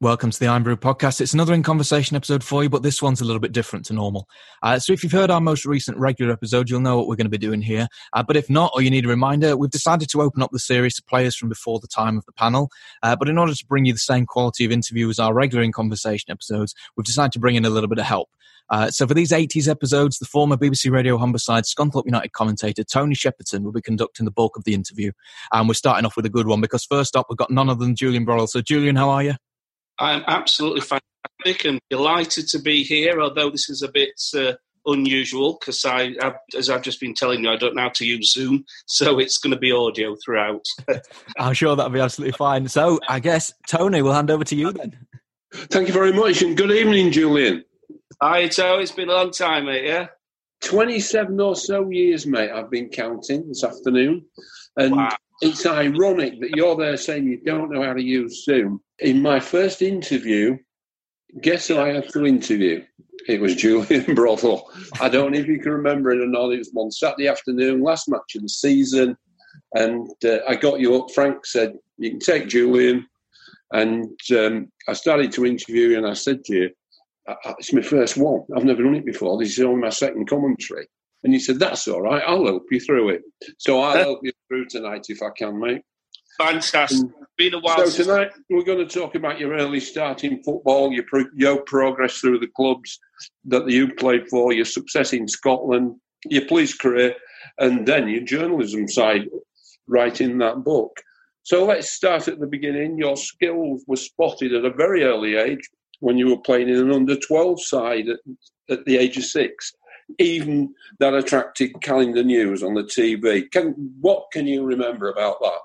Welcome to the Irn-Bru podcast. It's another in conversation episode for you, but this one's a little bit different to normal. Uh, so if you've heard our most recent regular episode, you'll know what we're going to be doing here. Uh, but if not, or you need a reminder, we've decided to open up the series to players from before the time of the panel. Uh, but in order to bring you the same quality of interview as our regular in conversation episodes, we've decided to bring in a little bit of help. Uh, so for these 80s episodes, the former BBC Radio Humberside Scunthorpe United commentator Tony Shepperton will be conducting the bulk of the interview. And we're starting off with a good one because first up, we've got none other than Julian Broddle. So Julian, how are you? I'm absolutely fantastic and delighted to be here, although this is a bit uh, unusual because I, I've, as I've just been telling you, I don't know how to use Zoom, so it's going to be audio throughout. I'm sure that'll be absolutely fine. So I guess, Tony, we'll hand over to you then. Thank you very much and good evening, Julian. Hi, Joe. It's been a long time, mate, yeah? 27 or so years, mate, I've been counting this afternoon. And Wow. It's ironic that you're there saying you don't know how to use Zoom. In my first interview, guess who I had to interview? It was Julian Broddle. I don't know if you can remember it or not. It was one Saturday afternoon, last match of the season. And uh, I got you up. Frank said, You can take Julian. And um, I started to interview you, and I said to you, "I- I- It's my first one. I've never done it before. This is only my second commentary. And you said, That's all right. I'll help you through it. So I'll help you through tonight if I can, mate. Fantastic. Been a while So tonight we're going to talk about your early start in football, your pro- your progress through the clubs that you played for, your success in Scotland, your police career, and then your journalism side, writing that book. So let's start at the beginning. Your skills were spotted at a very early age when you were playing in an under 12 side at, at the age of six. Even that attracted calendar news on the TV. Can, what can you remember about that?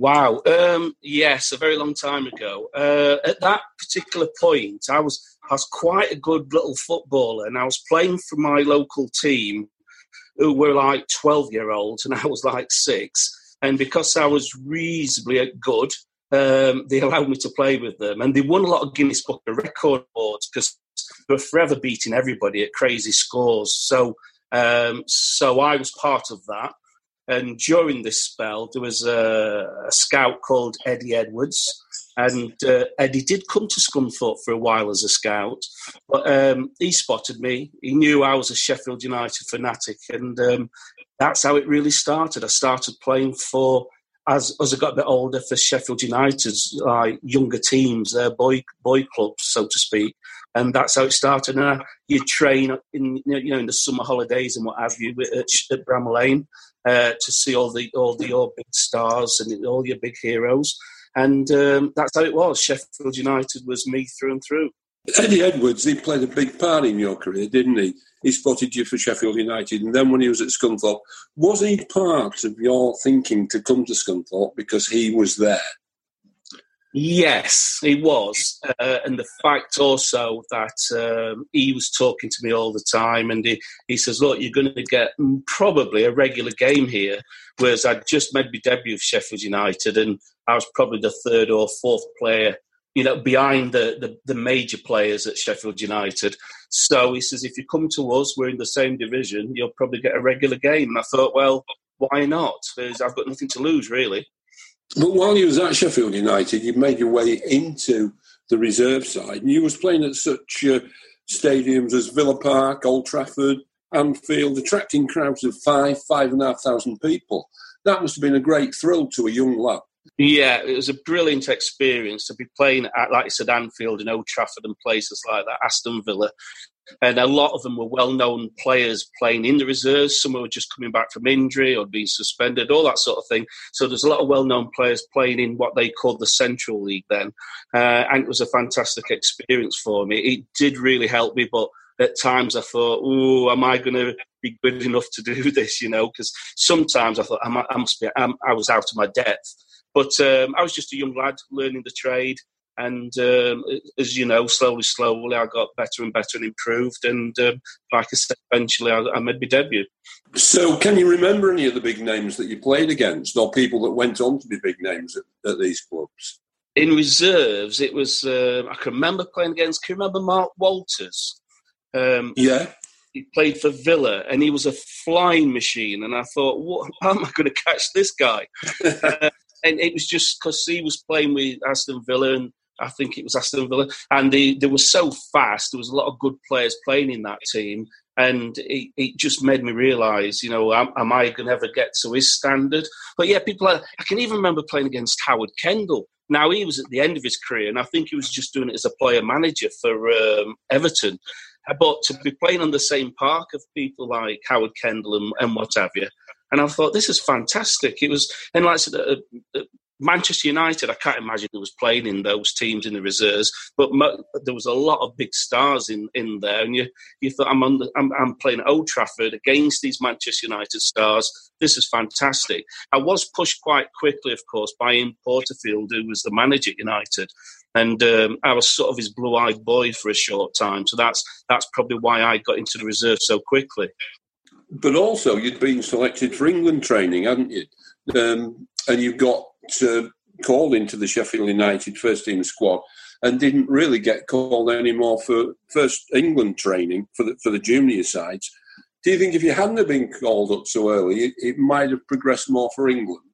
Wow. Um, yes, a very long time ago. Uh, at that particular point, I was I was quite a good little footballer, and I was playing for my local team, who were like twelve year olds, and I was like six. And because I was reasonably good, um, they allowed me to play with them, and they won a lot of Guinness Book of Record awards because were forever beating everybody at crazy scores. So, um, so I was part of that. And during this spell, there was a, a scout called Eddie Edwards. And uh, Eddie did come to Scunthorpe for a while as a scout, but um, he spotted me. He knew I was a Sheffield United fanatic, and um, that's how it really started. I started playing for, as, as I got a bit older, for Sheffield United's like younger teams, their boy boy clubs, so to speak, and that's how it started. And I, you train in you know in the summer holidays and what have you at, at Lane uh, to see all the all the big stars and all your big heroes. And um, that's how it was. Sheffield United was me through and through. Eddie Edwards, he played a big part in your career, didn't he? He spotted you for Sheffield United, and then when he was at Scunthorpe, was he part of your thinking to come to Scunthorpe because he was there? Yes, he was, uh, and the fact also that um, he was talking to me all the time, and he, he says, "Look, you're going to get probably a regular game here." Whereas I'd just made my debut for Sheffield United, and I was probably the third or fourth player, you know, behind the, the, the major players at Sheffield United. So he says, "If you come to us, we're in the same division. You'll probably get a regular game." And I thought, well, why not? Because I've got nothing to lose, really. But while you was at Sheffield United, you made your way into the reserve side, and you was playing at such uh, stadiums as Villa Park, Old Trafford, Anfield, attracting crowds of five, five and a half thousand people. That must have been a great thrill to a young lad. Yeah, it was a brilliant experience to be playing at, like I said, Anfield and Old Trafford and places like that, Aston Villa. And a lot of them were well known players playing in the reserves. Some were just coming back from injury or being suspended, all that sort of thing. So there's a lot of well known players playing in what they called the Central League then. Uh, and it was a fantastic experience for me. It did really help me, but at times I thought, oh, am I going to be good enough to do this? You know, because sometimes I thought I, I must be, I'm, I was out of my depth. But um, I was just a young lad learning the trade. And um, as you know, slowly, slowly, I got better and better and improved. And um, like I said, eventually I, I, made my debut. So, can you remember any of the big names that you played against, or people that went on to be big names at, at these clubs? In reserves, it was uh, I can remember playing against. Can you remember Mark Walters? Um, yeah, he played for Villa, and he was a flying machine. And I thought, what? How am I going to catch this guy? uh, and it was just because he was playing with Aston Villa, and I think it was Aston Villa, and they, they were so fast. There was a lot of good players playing in that team, and it, it just made me realise, you know, am, am I going to ever get to his standard? But yeah, people. Are, I can even remember playing against Howard Kendall. Now he was at the end of his career, and I think he was just doing it as a player manager for um, Everton. But to be playing on the same park of people like Howard Kendall and, and what have you, and I thought this is fantastic. It was, and like I said, uh, uh, Manchester United, I can't imagine who was playing in those teams in the reserves, but mo- there was a lot of big stars in, in there, and you you thought I'm the, I'm, I'm playing Old Trafford against these Manchester United stars. This is fantastic. I was pushed quite quickly, of course, by Ian Porterfield, who was the manager at United, and um, I was sort of his blue-eyed boy for a short time. So that's that's probably why I got into the reserve so quickly. But also, you'd been selected for England training, hadn't you? Um, and you've got called into the Sheffield United first team squad and didn't really get called anymore for first England training for the, for the junior sides. Do you think if you hadn't been called up so early, it, it might have progressed more for England?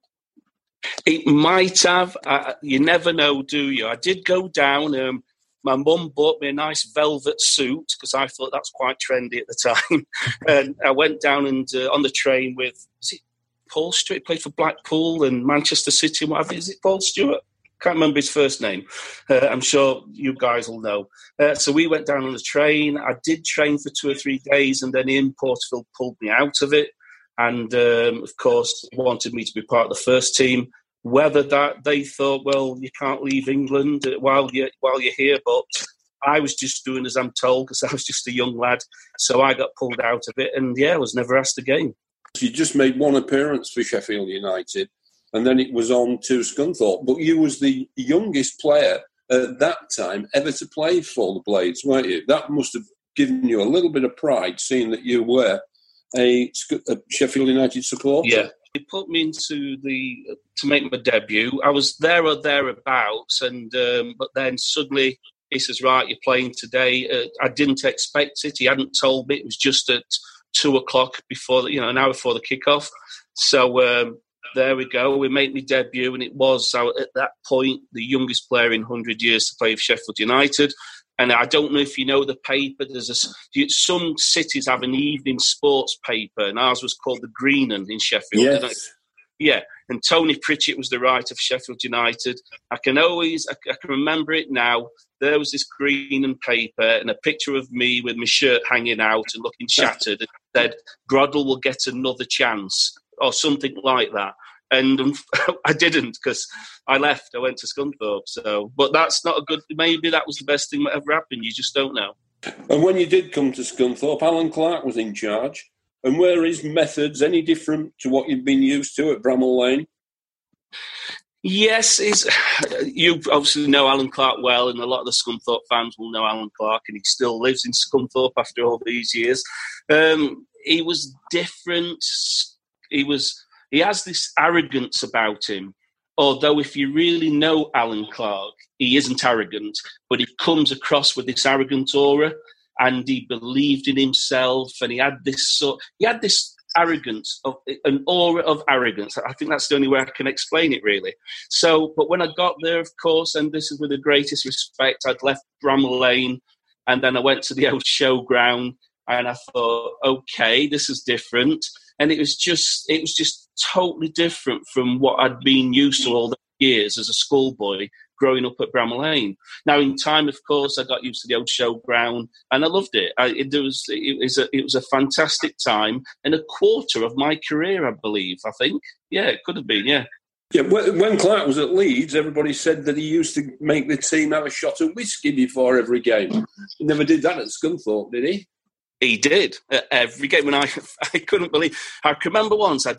It might have. Uh, you never know, do you? I did go down. Um, my mum bought me a nice velvet suit because I thought that's quite trendy at the time. and I went down and uh, on the train with Paul Stewart. He played for Blackpool and Manchester City and whatever. Is it Paul Stewart? Can't remember his first name. Uh, I'm sure you guys will know. Uh, so we went down on the train. I did train for two or three days, and then Ian Porterfield pulled me out of it. And um, of course, wanted me to be part of the first team. Whether that they thought, well, you can't leave England while you while you're here, but I was just doing as I'm told because I was just a young lad. So I got pulled out of it, and yeah, I was never asked again. You just made one appearance for Sheffield United, and then it was on to Scunthorpe. But you was the youngest player at that time ever to play for the Blades, weren't you? That must have given you a little bit of pride, seeing that you were a, a Sheffield United supporter. Yeah, he put me into the to make my debut. I was there or thereabouts, and um, but then suddenly he says, "Right, you're playing today." Uh, I didn't expect it. He hadn't told me. It was just at two o'clock before the, you know an hour before the kickoff. So um, there we go. We made my debut, and it was so at that point the youngest player in hundred years to play for Sheffield United. And I don't know if you know the paper. There's a, some cities have an evening sports paper, and ours was called the Green 'Un in Sheffield. Yes. Yeah, and Tony Pritchett was the writer of Sheffield United. I can always, I, I can remember it now. There was this Green 'Un paper and a picture of me with my shirt hanging out and looking shattered. and said, "Broddle will get another chance," or something like that and um, I didn't because I left. I went to Scunthorpe. So, but that's not a good. Maybe that was the best thing that ever happened. You just don't know. And when you did come to Scunthorpe, Allan Clarke was in charge. And were his methods any different to what you'd been used to at Bramall Lane? Yes, is you obviously know Allan Clarke well, and a lot of the Scunthorpe fans will know Allan Clarke, and he still lives in Scunthorpe after all these years. Um, he was different. He was he has this arrogance about him. Although, if you really know Allan Clarke, he isn't arrogant, but he comes across with this arrogant aura, and he believed in himself, and he had this sort, he had this arrogance of an aura of arrogance. I think that's the only way I can explain it, really. So, but when I got there, of course, and this is with the greatest respect, I'd left Bramall Lane, and then I went to the old showground, and I thought, okay, this is different and it was just it was just totally different from what I'd been used to all the years as a schoolboy growing up at Bramall Lane. Now, in time, of course, I got used to the old showground, and I loved it. I, it, was it was a it was a fantastic time and a quarter of my career, I believe. I think, yeah, it could have been, yeah. Yeah, when Clarke was at Leeds, everybody said that he used to make the team have a shot of whiskey before every game. He never did that at Scunthorpe, did he? He did every game, and I I couldn't believe. I remember once I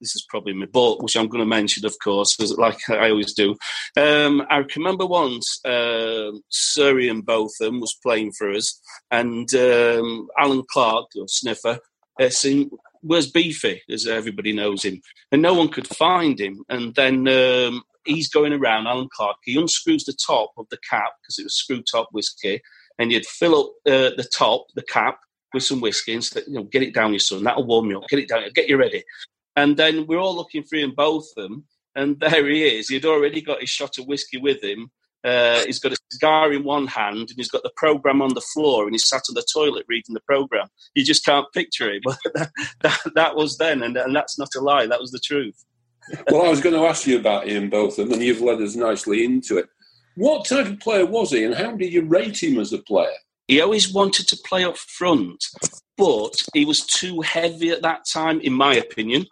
this is probably my book, which I'm going to mention, of course, like I always do. Um, I remember once uh, Sir Ian Botham was playing for us, and um, Allan Clarke, or Sniffer, uh, saying, Where's Beefy, as everybody knows him? And no one could find him. And then um, he's going around, Allan Clarke, he unscrews the top of the cap, because it was screw top whiskey, and you'd fill up uh, the top, the cap, with some whiskey and you know, get it down, your son. That'll warm you up. Get it down. Get you ready. And then we're all looking for him, both of them. And there he is. He'd already got his shot of whiskey with him. Uh, he's got a cigar in one hand and he's got the program on the floor and he's sat on the toilet reading the program. You just can't picture it, but that, that, that was then, and, and that's not a lie. That was the truth. well, I was going to ask you about Ian Botham, and you've led us nicely into it. What type of player was he, and how did you rate him as a player? He always wanted to play up front, but he was too heavy at that time, in my opinion.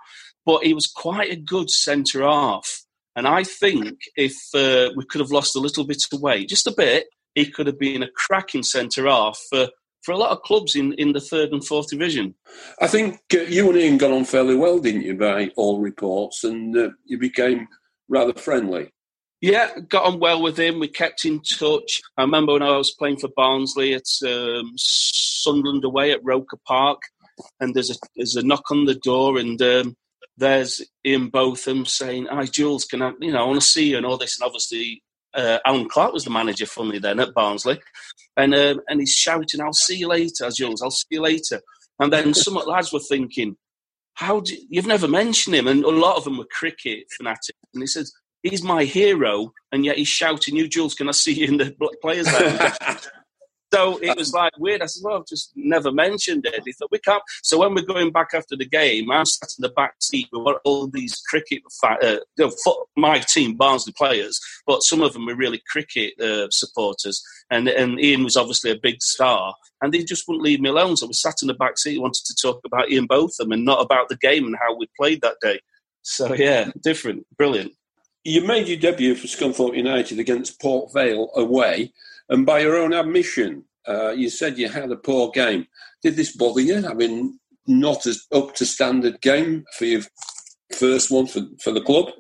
But he was quite a good centre half. And I think if uh, we could have lost a little bit of weight, just a bit, he could have been a cracking centre half for, for a lot of clubs in, in the third and fourth division. I think uh, you and Ian got on fairly well, didn't you, by all reports, and uh, you became rather friendly. Yeah, got on well with him. We kept in touch. I remember when I was playing for Barnsley at um, Sunderland away at Roker Park, and there's a there's a knock on the door, and um, there's Ian Botham saying, "Hi, Jules, can I? You know, I want to see you and all this." And obviously, uh, Allan Clarke was the manager, funnily then at Barnsley, and um, and he's shouting, "I'll see you later, Jules. I'll see you later." And then some of the lads were thinking, "How do you've never mentioned him?" And a lot of them were cricket fanatics, and he says, he's my hero, and yet he's shouting, "You, Jules, can I see you in the players' lounge?" so it was like weird. I said, "Well, I've just never mentioned it." He thought we can't. So when we're going back after the game, I'm sat in the back seat with all these cricket, uh, my team Barnsley players, but some of them were really cricket uh, supporters, and and Ian was obviously a big star, and they just wouldn't leave me alone. So we sat in the back seat, wanted to talk about Ian Botham and not about the game and how we played that day. So yeah, different, brilliant you made your debut for Scunthorpe United against Port Vale away, and by your own admission, uh, you said you had a poor game. Did this bother you, having not as up to standard game for your first one for, for the club?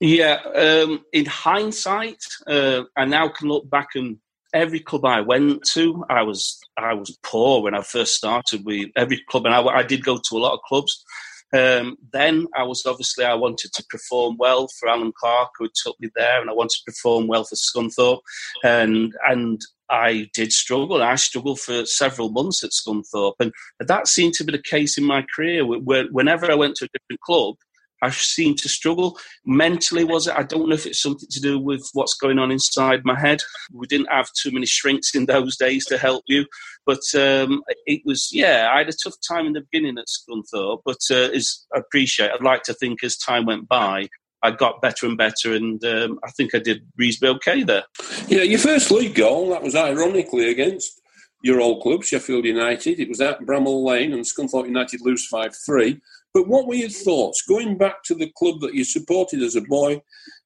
Yeah, um, in hindsight, uh, I now can look back and every club I went to, I was I was poor when I first started with every club, and I, I did go to a lot of clubs. Um, then I was obviously I wanted to perform well for Allan Clarke, who took me there, and I wanted to perform well for Scunthorpe, and and I did struggle. I struggled for several months at Scunthorpe, and that seemed to be the case in my career. Whenever I went to a different club, I seem to struggle. Mentally, was it? I don't know if it's something to do with what's going on inside my head. We didn't have too many shrinks in those days to help you. But um, it was, yeah, I had a tough time in the beginning at Scunthorpe, but uh, as I appreciate, I'd like to think as time went by, I got better and better, and um, I think I did reasonably okay there. Yeah, your first league goal, that was ironically against your old club, Sheffield United. It was at Bramall Lane, and Scunthorpe United lose 5 3. But what were your thoughts going back to the club that you supported as a boy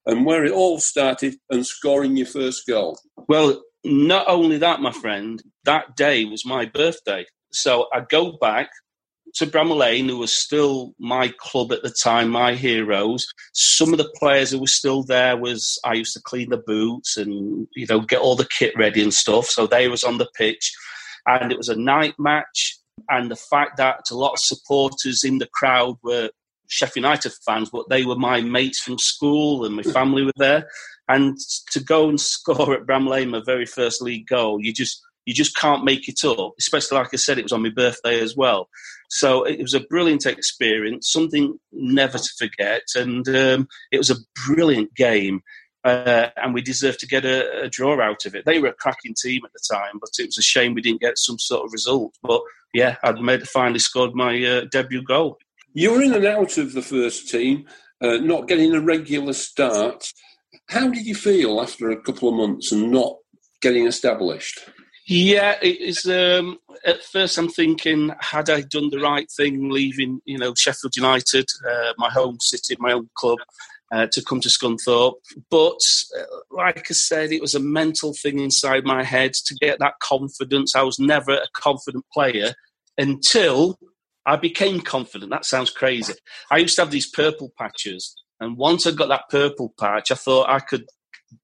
and where it all started and scoring your first goal? Well, not only that, my friend, that day was my birthday. So I go back to Bramall Lane, who was still my club at the time, my heroes. Some of the players who were still there was I used to clean the boots and you know get all the kit ready and stuff. So they was on the pitch, and it was a night match and the fact that a lot of supporters in the crowd were Sheffield United fans, but they were my mates from school and my family were there. And to go and score at Bramley, my very first league goal, you just you just can't make it up. Especially like I said, it was on my birthday as well. So it was a brilliant experience, something never to forget, and um, it was a brilliant game. Uh, and we deserved to get a, a, draw out of it. They were a cracking team at the time, but it was a shame we didn't get some sort of result. But yeah, I'd made finally scored my uh, debut goal. You were in and out of the first team, uh, not getting a regular start. How did you feel after a couple of months and not getting established? Yeah, it is. Um, at first, I'm thinking, had I done the right thing, leaving, you know, Sheffield United, uh, my home city, my own club, uh, to come to Scunthorpe. But uh, like I said, it was a mental thing inside my head to get that confidence. I was never a confident player until I became confident. That sounds crazy. I used to have these purple patches, and once I got that purple patch, I thought I could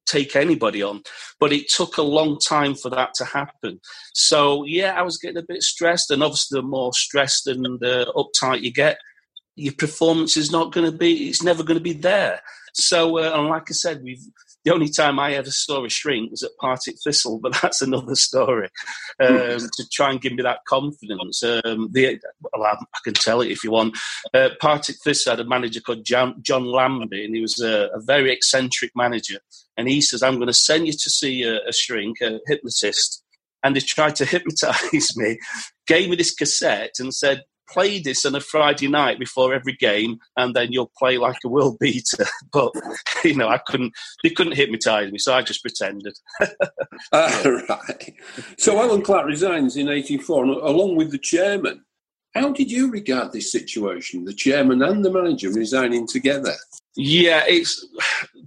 take anybody on. But it took a long time for that to happen. So yeah, I was getting a bit stressed, and obviously, the more stressed and uh, uptight you get, your performance is not going to be. It's never going to be there. So, uh, and like I said, we've the only time I ever saw a shrink was at Partick Thistle, but that's another story. Um, to try and give me that confidence. Um, the, well, I, I, can tell it if you want. Uh, Partick Thistle had a manager called John, John Lambie, and he was a, a, very eccentric manager. And he says, "I'm going to send you to see a, a shrink, a hypnotist." And they tried to hypnotize me, gave me this cassette, and said, play this on a Friday night before every game, and then you'll play like a world beater. But you know, I couldn't. They couldn't hypnotise me, so I just pretended. uh, right. So Allan Clarke resigns in '84, along with the chairman. How did you regard this situation? The chairman and the manager resigning together. Yeah, it's.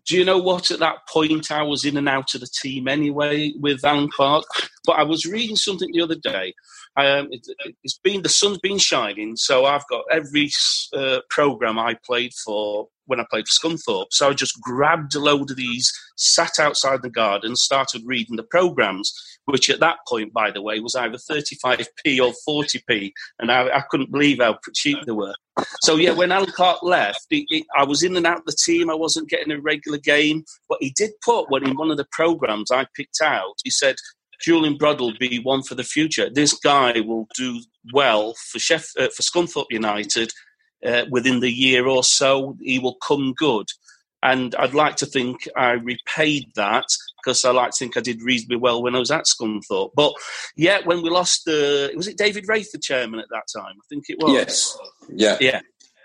Do you know what? At that point, I was in and out of the team anyway with Allan Clarke. But I was reading something the other day um, it, has been the sun's been shining, so I've got every uh, program I played for when I played for Scunthorpe. So I just grabbed a load of these, sat outside the garden, started reading the programs, which at that point, by the way, was either 35p or 40p, and I, I couldn't believe how cheap they were. So yeah, when Clarke left, I was in and out of the team. I wasn't getting a regular game, but he did put when in one of the programs I picked out, he said Julian Broddle will be one for the future. This guy will do well for Chef uh, for Scunthorpe United uh, within the year or so. He will come good, and I'd like to think I repaid that because I like to think I did reasonably well when I was at Scunthorpe. But yeah, when we lost, uh, was it David Wraith, the chairman at that time? I think it was. Yes. Yeah. Yeah.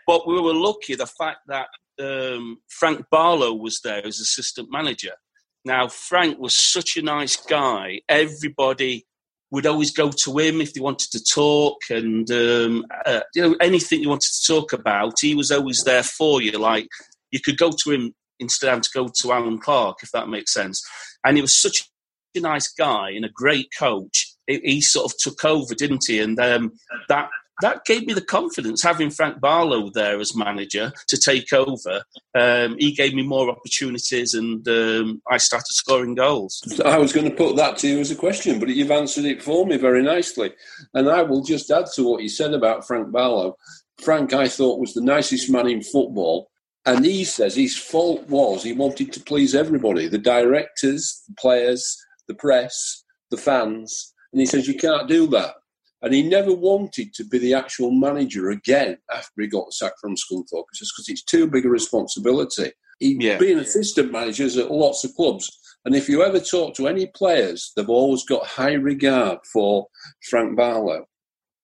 But we were lucky the fact that um, Frank Barlow was there as assistant manager now, Frank was such a nice guy. Everybody would always go to him if they wanted to talk, and um, uh, you know anything you wanted to talk about, he was always there for you. Like you could go to him instead of having to go to Allan Clarke, if that makes sense. And he was such a nice guy and a great coach. He, sort of took over, didn't he? And um, that that gave me the confidence having Frank Barlow there as manager to take over. Um, he gave me more opportunities, and um, I started scoring goals. I was going to put that to you as a question, but you've answered it for me very nicely. And I will just add to what you said about Frank Barlow. Frank, I thought, was the nicest man in football. And he says his fault was he wanted to please everybody the directors, the players, the press, the fans. And he says, You can't do that. And he never wanted to be the actual manager again after he got sacked from Scunthorpe, just because it's too big a responsibility. He'd yeah. been assistant managers at lots of clubs. And if you ever talk to any players, they've always got high regard for Frank Barlow.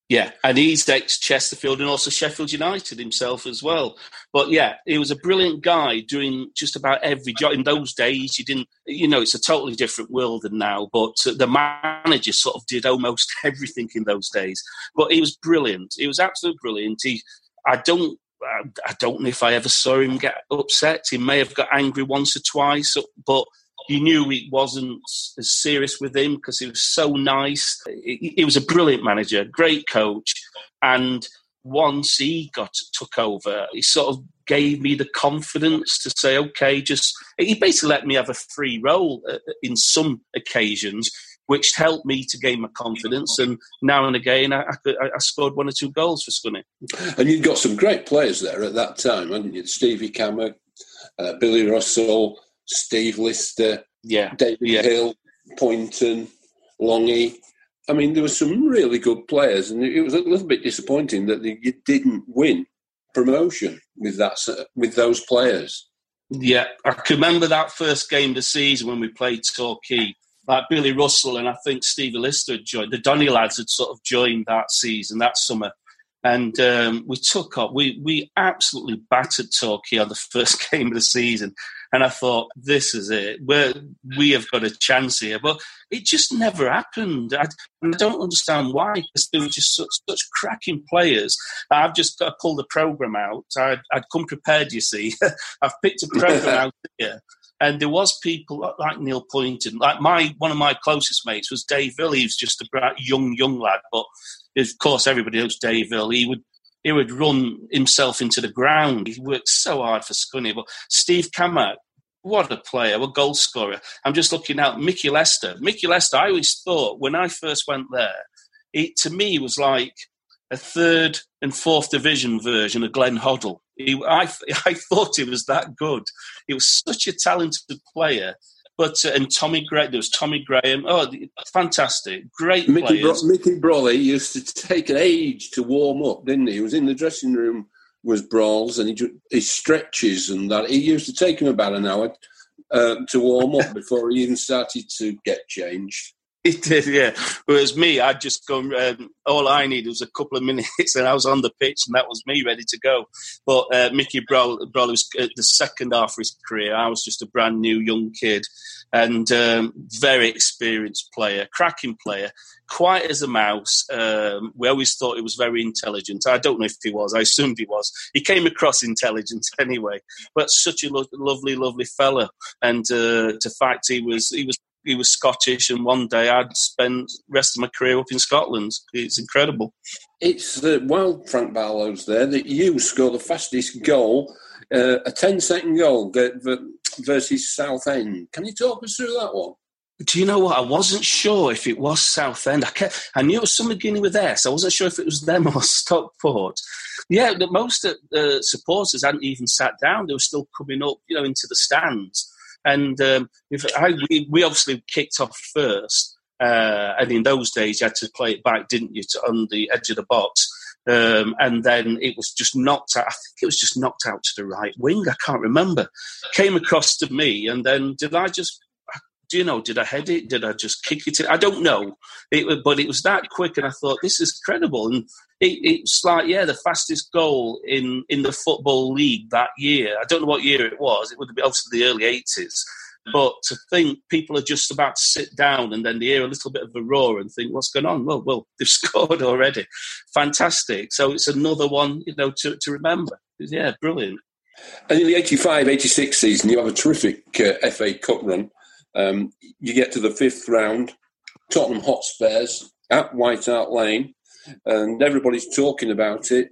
Yeah, and he's ex Chesterfield and also Sheffield United himself as well. But yeah, he was a brilliant guy doing just about every job. In those days, you didn't, you know, it's a totally different world than now. But uh, the manager sort of did almost everything in those days. But he was brilliant. He was absolutely brilliant. He, I don't, I don't know if I ever saw him get upset. He may have got angry once or twice, but you knew it wasn't as serious with him because he was so nice. He, was a brilliant manager, great coach, and once he got took over, he sort of gave me the confidence to say, okay, just he basically let me have a free role uh, in some occasions, which helped me to gain my confidence. And now and again, I, I, I scored one or two goals for Scunny. And you've got some great players there at that time, hadn't you? Stevie Cammack, uh, Billy Russell, Steve Lister, yeah, David yeah. Hill, Pointon, Longy. I mean, there were some really good players, and it was a little bit disappointing that you didn't win promotion with that with those players. Yeah, I can remember that first game of the season when we played Torquay. Like Billy Russell and I think Steve Lister had joined. The Donny lads had sort of joined that season, that summer, and um, we took up. We we absolutely battered Torquay on the first game of the season, and I thought, this is it. We're, we have got a chance here. But it just never happened. I, I don't understand why, because they were just such, such cracking players. I've just got to pull the programme out. I'd, I'd come prepared, you see. I've picked a programme out here. And there was people like Neil Pointon, like my one of my closest mates was Dave Hill. He was just a bright, young young lad, but of course everybody knows Dave Hill. He would he would run himself into the ground. He worked so hard for Scunny. But Steve Cammack, what a player, what a goal scorer. I'm just looking out Mickey Lester. Mickey Lester, I always thought when I first went there, it to me was like a third and fourth division version of Glenn Hoddle. He, I, I thought he was that good. He was such a talented player. But uh, and Tommy Gray, there was Tommy Graham. Oh, fantastic, great Mickey players. Bro- Mickey Brolly used to take an age to warm up, didn't he? He was in the dressing room, with brawls, and he his stretches and that. He used to take him about an hour uh, to warm up before he even started to get changed. He did, yeah. Whereas me, I'd just gone. Um, all I needed was a couple of minutes, and I was on the pitch, and that was me ready to go. But uh, Mickey Broll, Broll was uh, the second half of his career. I was just a brand new young kid, and um, very experienced player, cracking player, quiet as a mouse. Um, we always thought he was very intelligent. I don't know if he was. I assumed he was. He came across intelligent anyway, but such a lo- lovely, lovely fella. And uh, to fact, he was he was he was Scottish, and one day I'd spend rest of my career up in Scotland. It's incredible. It's the well, Frank Barlow's there that you score the fastest goal, uh, a 10 second goal versus Southend. Can you talk us through that one? Do you know what? I wasn't sure if it was Southend. I, kept, I knew it was something beginning with S. I wasn't sure if it was them or Stockport. Yeah, most of the supporters hadn't even sat down. They were still coming up, you know, into the stands. And um, I, we, we obviously kicked off first. Uh, and in those days, you had to play it back, didn't you, to, on the edge of the box. Um, and then it was just knocked out. I think it was just knocked out to the right wing. I can't remember. Came across to me, and then did I just? Do you know? Did I head it? Did I just kick it? I don't know. It, but it was that quick, and I thought this is credible. And it, it's like yeah, the fastest goal in in the football league that year. I don't know what year it was. It would be obviously the early eighties. But to think people are just about to sit down and then they hear a little bit of a roar and think, what's going on? Well, well, they've scored already. Fantastic. So it's another one, you know, to, to remember. Yeah, brilliant. And in the 85 86 season, you have a terrific uh, FA Cup run. Um, you get to the fifth round, Tottenham Hotspurs at White Hart Lane, and everybody's talking about it.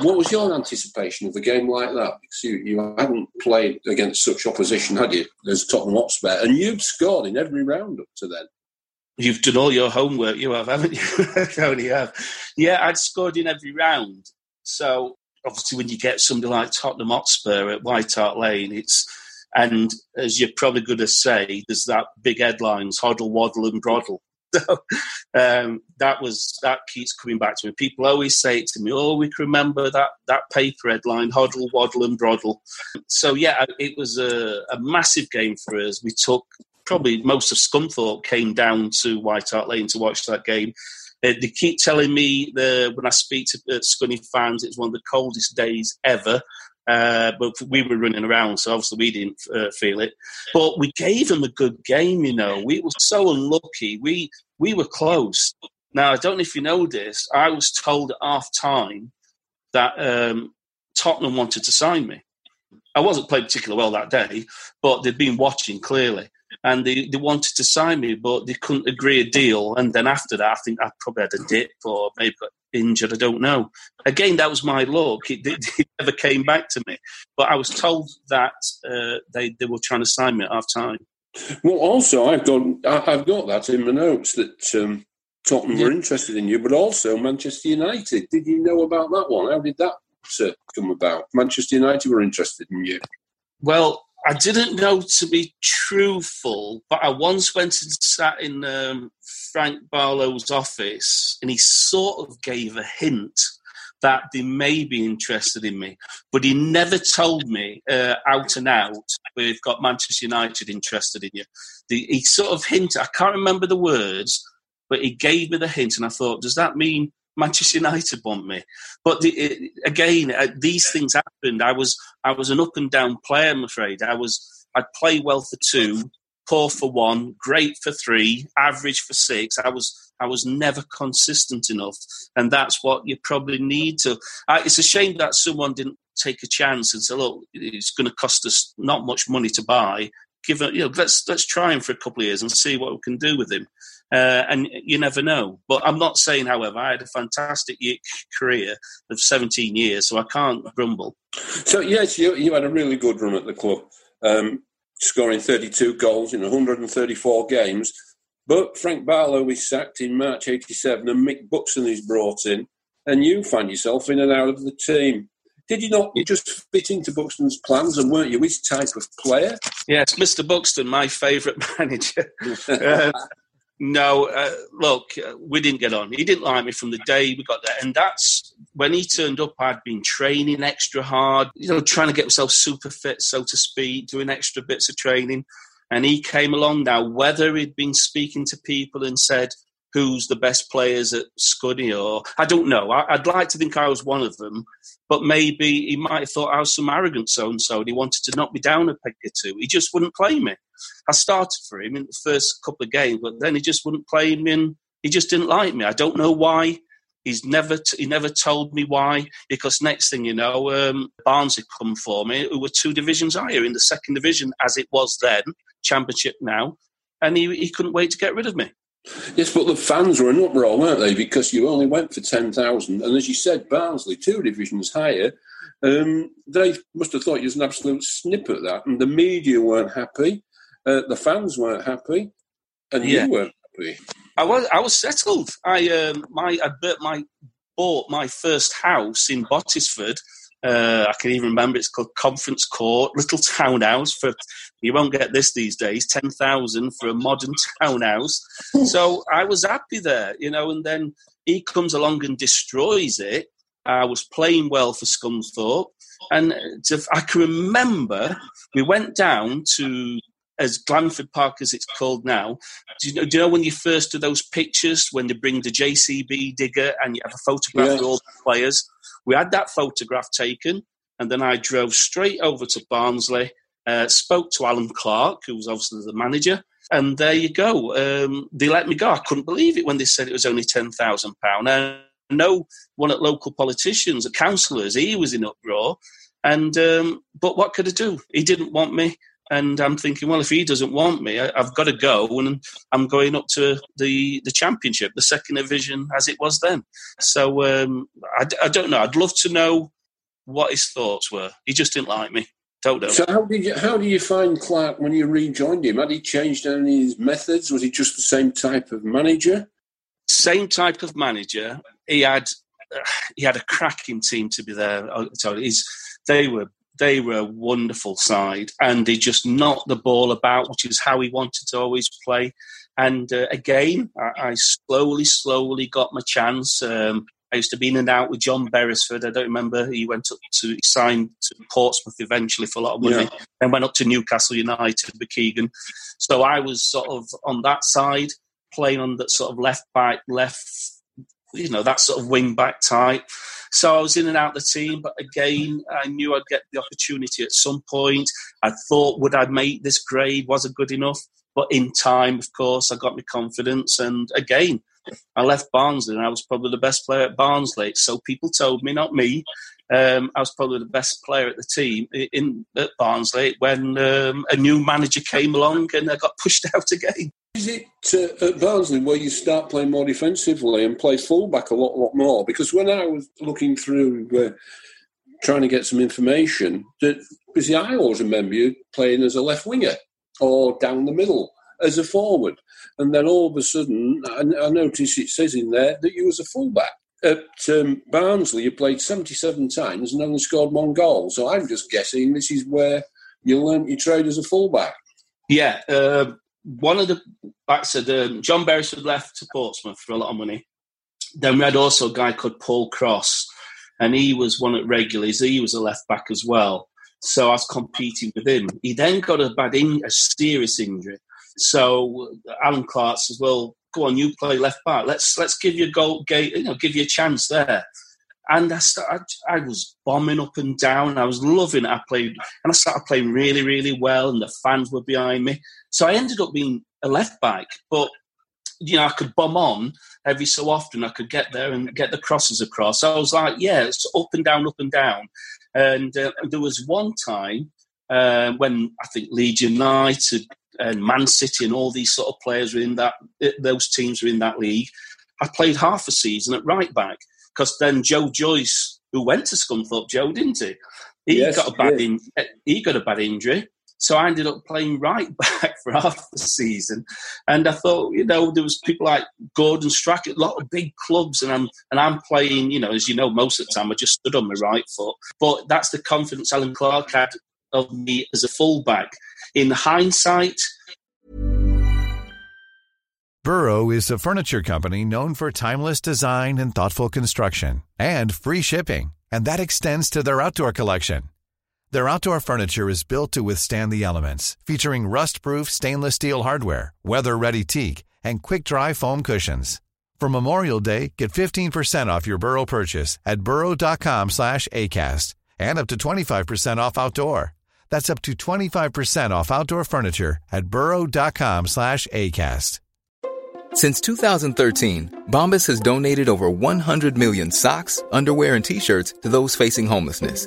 What was your anticipation of a game like that? Because you, you hadn't played against such opposition, had you, as Tottenham Hotspur, and you'd scored in every round up to then. You've done all your homework, you have, haven't you? only have. Yeah, I'd scored in every round. So obviously, when you get somebody like Tottenham Hotspur at White Hart Lane, it's and as you're probably going to say, there's that big headlines: Hoddle, Waddle, and Broddle. So um, that was that keeps coming back to me. People always say it to me, "Oh, we can remember that that paper headline: Hoddle, Waddle, and Broddle." So yeah, it was a, a massive game for us. We took probably most of Scunthorpe came down to White Hart Lane to watch that game. Uh, they keep telling me the, when I speak to uh, Scunny fans, it's one of the coldest days ever. Uh, but we were running around, so obviously we didn't uh, feel it. But we gave them a good game, you know. We were so unlucky. We we were close. Now I don't know if you know this. I was told at half time that um, Tottenham wanted to sign me. I wasn't playing particularly well that day, but they'd been watching clearly and they, they wanted to sign me, but they couldn't agree a deal. And then after that, I think I probably had a dip or maybe got injured. I don't know. Again, that was my luck. It, it, it never came back to me. But I was told that uh, they they were trying to sign me at half time. Well, also I've got I've got that in my notes that um, Tottenham yeah. were interested in you, but also Manchester United. Did you know about that one? How did that uh, come about? Manchester United were interested in you. Well, I didn't know to be truthful, but I once went and sat in um, Frank Barlow's office, and he sort of gave a hint that they may be interested in me, but he never told me uh, out and out. We've got Manchester United interested in you. The, he sort of hinted. I can't remember the words, but he gave me the hint, and I thought, does that mean Manchester United want me. But the, it, again, uh, these things happened. I was I was an up and down player. I'm afraid I was. I'd play well for two, poor for one, great for three, average for six. I was I was never consistent enough, and that's what you probably need to. Uh, it's a shame that someone didn't take a chance and say, "Look, it's going to cost us not much money to buy. give you know, let's let's try him for a couple of years and see what we can do with him. Uh, and you never know. But I'm not saying, however, I had a fantastic career of 17 years, so I can't grumble. So yes, you you had a really good run at the club, um, scoring 32 goals in 134 games. But Frank Barlow is sacked in March '87, and Mick Buxton is brought in, and you find yourself in and out of the team. Did you not just fit into Buxton's plans, and weren't you his type of player? Yes, Mr. Buxton, my favourite manager. uh, no, uh, look, uh, we didn't get on. He didn't like me from the day we got there, and that's when he turned up. I'd been training extra hard, you know, trying to get myself super fit, so to speak, doing extra bits of training. And he came along now, whether he'd been speaking to people and said, who's the best players at Scunny, or I don't know. I, would like to think I was one of them, but maybe he might have thought I was some arrogant so and so, and he wanted to knock me down a peg or two. He just wouldn't play me. I started for him in the first couple of games, but then he just wouldn't play me, and he just didn't like me. I don't know why. He's never t- he never told me why. Because next thing you know, um, Barnes had come for me, who were two divisions higher in the second division as it was then, Championship now, and he, he couldn't wait to get rid of me. Yes, but the fans were in uproar, weren't they? Because you only went for 10,000. And as you said, Barnsley, two divisions higher, um, they must have thought you was an absolute snip at that. And the media weren't happy, uh, the fans weren't happy, and yeah. you weren't happy. I was, I was settled. I, um, my, I my, bought my first house in Bottesford uh, I can even remember it's called Conference Court, little townhouse for you won't get this these days, ten thousand for a modern townhouse. so I was happy there, you know, and then he comes along and destroys it. I was playing well for Scunthorpe, and to, I can remember we went down to as Glanford Park as it's called now. Do you know, do you know when you first do those pictures when they bring the JCB digger and you have a photograph yeah. of all the players? We had that photograph taken, and then I drove straight over to Barnsley, uh, spoke to Allan Clarke, who was obviously the manager, and there you go. Um, they let me go. I couldn't believe it when they said it was only ten thousand pound. I know one at local politicians, the councillors, he was in uproar, and um, but what could I do? He didn't want me. And I'm thinking, well, if he doesn't want me, I, have got to go, and I'm going up to the the championship, the second division, as it was then. So um, I, I don't know. I'd love to know what his thoughts were. He just didn't like me. Don't know. So how did you how do you find Clarke when you rejoined him? Had he changed any of his methods? Was he just the same type of manager? Same type of manager. He had uh, he had a cracking team to be there. So he's they were they were a wonderful side, and they just knocked the ball about, which is how he wanted to always play. And uh, again, I, I, slowly, slowly got my chance. Um, I used to be in and out with John Beresford. I don't remember. He went up to he signed to Portsmouth eventually for a lot of money, yeah. then went up to Newcastle United with Keegan. So I was sort of on that side, playing on that sort of left back, left, you know, that sort of wing back type. So I was in and out the team, but again, I knew I'd get the opportunity at some point. I thought, would I make this grade? Was it good enough? But in time, of course, I got my confidence. And again, I left Barnsley and I was probably the best player at Barnsley. So people told me, not me, um, I was probably the best player at the team in at Barnsley when um, a new manager came along and I got pushed out again. Is it uh, at Barnsley where you start playing more defensively and play fullback a lot, lot more? Because when I was looking through, uh, trying to get some information, that because I always remember you playing as a left winger or down the middle as a forward, and then all of a sudden, I, I noticed it says in there that you was a fullback. At um, Barnsley, you played 77 times and only scored one goal. So I'm just guessing this is where you learnt your trade as a fullback. Yeah, uh, one of the I said, um, John Beresford left to Portsmouth for a lot of money. Then we had also a guy called Paul Cross, and he was one at regulars. He was a left back as well. So I was competing with him. He then got a bad, in, a serious injury. So Allan Clarke says, "Well, go on, you play left back. Let's let's give you a goal, gate, you know, give you a chance there." And I, started, I was bombing up and down. I was loving it. I played, and I started playing really, really well, and the fans were behind me. So I ended up being a left back, but you know, I could bomb on every so often. I could get there and get the crosses across. So I was like, yeah, it's up and down, up and down. And uh, there was one time uh, when I think Leeds United and Man City and all these sort of players were in that, those teams were in that league. I played half a season at right back because then Joe Joyce, who went to Scunthorpe, Joe, didn't he? He yes, got a bad in, he got a bad injury. So I ended up playing right back for half the season, and I thought, you know, there was people like Gordon Strachan, a lot of big clubs, and I'm and I'm playing, you know, as you know, most of the time I just stood on my right foot. But that's the confidence Allan Clarke had of me as a fullback. In hindsight, Burrow is a furniture company known for timeless design and thoughtful construction, and free shipping, and that extends to their outdoor collection. Their outdoor furniture is built to withstand the elements, featuring rust-proof stainless steel hardware, weather-ready teak, and quick-dry foam cushions. For Memorial Day, get 15% off your Burrow purchase at burrow.com slash ACAST and up to 25% off outdoor. That's up to 25% off outdoor furniture at burrow.com slash ACAST. Since 2013, Bombas has donated over 100 million socks, underwear, and T-shirts to those facing homelessness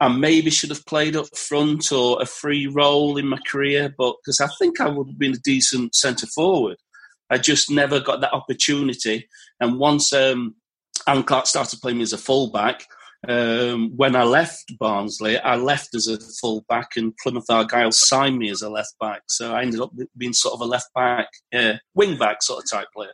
I maybe should have played up front or a free role in my career, but because I think I would have been a decent centre forward. I just never got that opportunity. And once um, Allan Clarke started playing me as a fullback, um, when I left Barnsley, I left as a fullback, and Plymouth Argyle signed me as a left back. So I ended up being sort of a left back, uh, wing back sort of type player.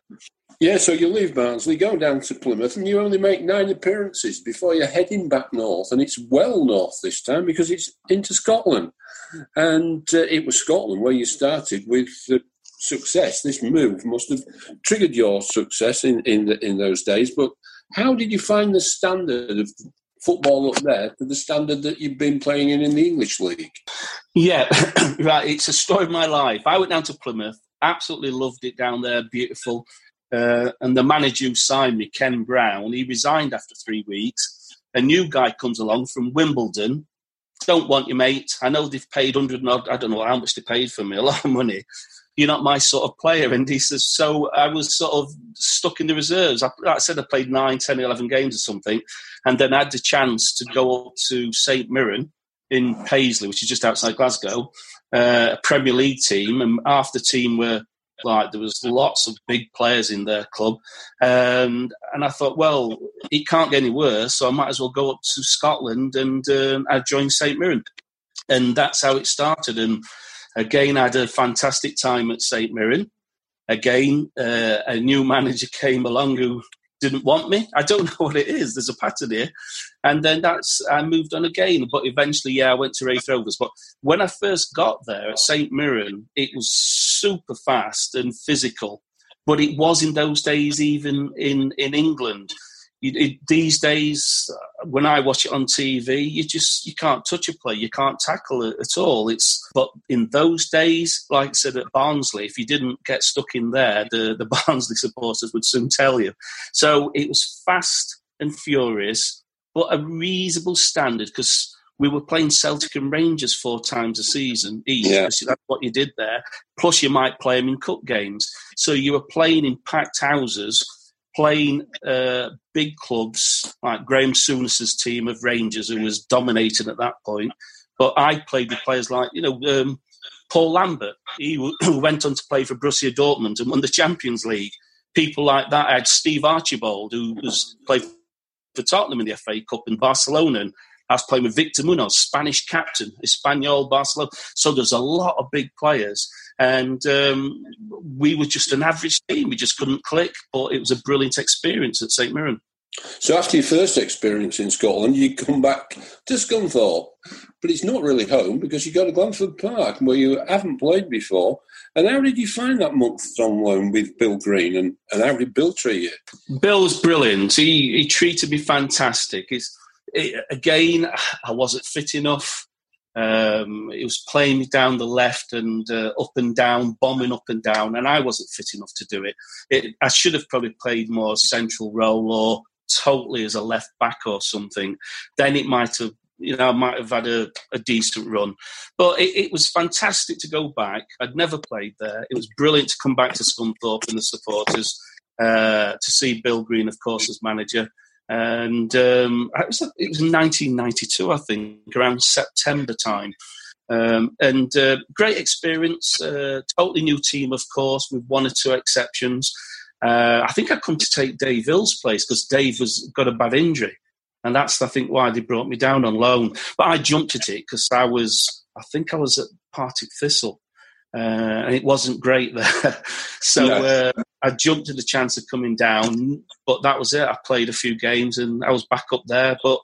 Yeah, so you leave Barnsley, go down to Plymouth, and you only make nine appearances before you're heading back north, and it's well north this time because it's into Scotland. And uh, it was Scotland where you started with success. This move must have triggered your success in, in, the, in those days. But how did you find the standard of football up there to the standard that you've been playing in in the English league? Yeah, right. It's a story of my life. I went down to Plymouth, absolutely loved it down there, beautiful. Uh, and the manager who signed me, Ken Brown, he resigned after three weeks. A new guy comes along from Wimbledon. Don't want you, mate. I know they've paid hundred. I don't know how much they paid for me. A lot of money. You're not my sort of player. And he says, so I was sort of stuck in the reserves. I, I said I played 9, 10, 11 games or something. And then I had the chance to go up to St Mirren in Paisley, which is just outside Glasgow, uh, a Premier League team. And half the team were like there was lots of big players in their club, and and I thought, well, it can't get any worse, so I might as well go up to Scotland and uh, I joined St Mirren, and that's how it started. And again, I had a fantastic time at St Mirren. Again, uh, a new manager came along who didn't want me. I don't know what it is. There's a pattern here. And then that's, I moved on again. But eventually, yeah, I went to Raith Rovers. But when I first got there at St. Mirren, it was super fast and physical. But it was in those days, even in, in England it, these days, when I watch it on TV, you just you can't touch a play, you can't tackle it at all. It's but in those days, like I said at Barnsley, if you didn't get stuck in there, the the Barnsley supporters would soon tell you. So it was fast and furious, but a reasonable standard because we were playing Celtic and Rangers four times a season each. Yeah. That's what you did there. Plus, you might play them in cup games. So you were playing in packed houses playing uh, big clubs like Graham Souness's team of Rangers, who was dominating at that point. But I played with players like, you know, um, Paul Lambert, he w- went on to play for Borussia Dortmund and won the Champions League. People like that. I had Steve Archibald, who was played for Tottenham in the FA Cup in Barcelona. And I was playing with Victor Munoz, Spanish captain, Espanyol, Barcelona. So there's a lot of big players. And um, we were just an average team. We just couldn't click, but it was a brilliant experience at St Mirren. So after your first experience in Scotland, you come back to Scunthorpe, but it's not really home because you go to Glanford Park where you haven't played before. And how did you find that month on loan with Bill Green, and, and how did Bill treat you? Bill's brilliant. He he treated me fantastic. It's, it, again, I wasn't fit enough. Um, it was playing me down the left and uh, up and down, bombing up and down, and I wasn't fit enough to do it. it. I should have probably played more central role or totally as a left back or something. Then it might have you know, I might have had a, a decent run. But it, it, was fantastic to go back. I'd never played there. It was brilliant to come back to Scunthorpe and the supporters, uh, to see Bill Green, of course, as manager. And um, it, was, it was 1992, I think, around September time. Um, and uh, great experience, uh, totally new team, of course, with one or two exceptions. Uh, I think I'd come to take Dave Hill's place because Dave has got a bad injury. And that's, I think, why they brought me down on loan. But I jumped at it because I was, I think I was at Partick Thistle. Uh, and it wasn't great there. so uh, I jumped at the chance of coming down, but that was it. I played a few games and I was back up there. But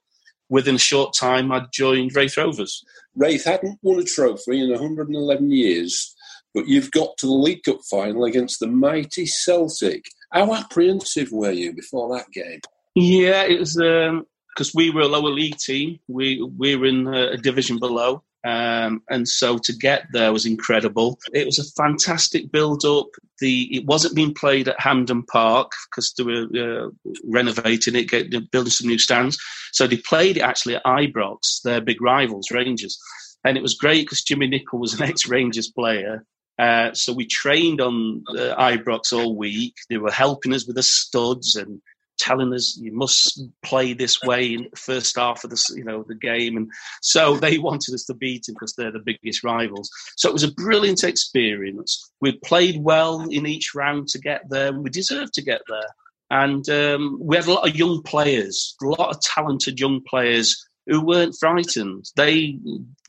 within a short time, I joined Raith Rovers. Raith hadn't won a trophy in 111 years, but you've got to the League Cup final against the mighty Celtic. How apprehensive were you before that game? Yeah, it was. Um, because we were a lower league team. We we were in a, division below, um, and so to get there was incredible. It was a fantastic build up. The it wasn't being played at Hampden Park because they were uh, renovating it, getting, building some new stands. So they played it actually at Ibrox, their big rivals, Rangers, and it was great because Jimmy Nicholl was an ex Rangers player. Uh, so we trained on uh, Ibrox all week. They were helping us with the studs and telling us you must play this way in the first half of the you know the game, and so they wanted us to beat them because they're the biggest rivals. So it was a brilliant experience. We played well in each round to get there. We deserved to get there, and um, we had a lot of young players, a lot of talented young players who weren't frightened. They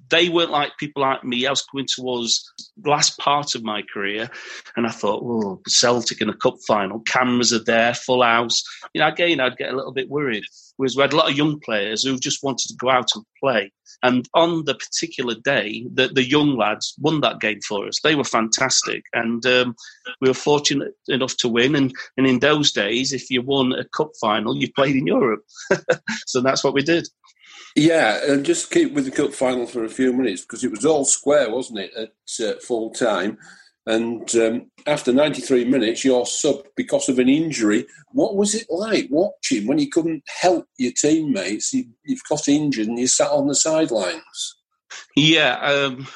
they weren't like people like me. I was coming towards last part of my career, and I thought, oh, Celtic in a cup final, cameras are there, full house. You know, again, I'd get a little bit worried. Whereas we had a lot of young players who just wanted to go out and play. And on the particular day, the, the young lads won that game for us. They were fantastic. And um, we were fortunate enough to win. And, and in those days, if you won a cup final, you played in Europe. so that's what we did. Yeah, and just keep with the cup final for a few minutes because it was all square, wasn't it, at uh, full time? And um, after 93 minutes, you're sub because of an injury. What was it like watching when you couldn't help your teammates? You, have got injured and you sat on the sidelines. Yeah, um,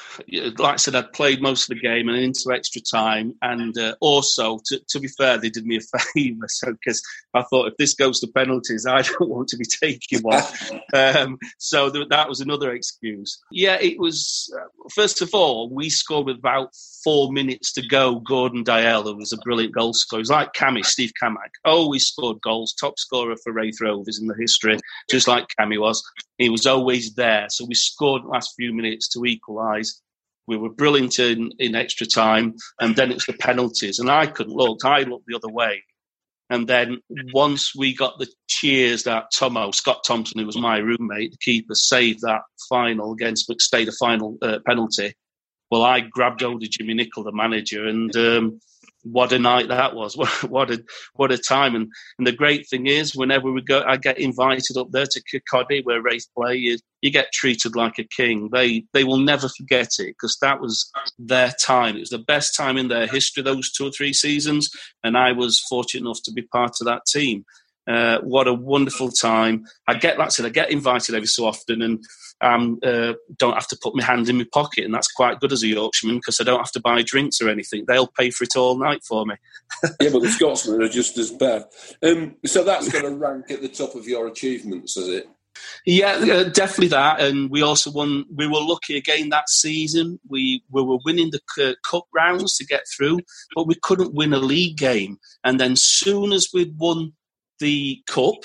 like I said, I'd played most of the game and into extra time, and uh, also to, to, be fair, they did me a favour. So because I thought if this goes to penalties, I don't want to be taking one. um, so th- that was another excuse. Yeah, it was. Uh, first of all, we scored with about four minutes to go. Gordon Dalziel, who was a brilliant goal scorer, he's like Cammy, Steve Cammack, always scored goals, top scorer for Raith Rovers in the history, just like Cammy was. He was always there. So we scored last few minutes to equalise. We were brilliant in, in extra time, and then it's the penalties. And I couldn't look. I looked the other way. And then once we got the cheers that Tomo, Scott Thomson, who was my roommate, the keeper, saved that final against McStay, the final uh, penalty. Well, I grabbed hold of Jimmy Nicholl, the manager, and um, what a night that was! What, a what a time! And, and the great thing is, whenever we go, I get invited up there to Kirkcaldy, where Raith play. You, you get treated like a king. They they will never forget it because that was their time. It was the best time in their history. Those two or three seasons, and I was fortunate enough to be part of that team. Uh, what a wonderful time! I get that said, I get invited every so often, and um, uh, don't have to put my hand in my pocket, and that's quite good as a Yorkshireman because I don't have to buy drinks or anything. They'll pay for it all night for me. yeah, but the Scotsmen are just as bad. Um, so that's going to rank at the top of your achievements, is it? Yeah, uh, definitely that. And we also won. We were lucky again that season. We, we were winning the uh, cup rounds to get through, but we couldn't win a league game. And then soon as we'd won the cup,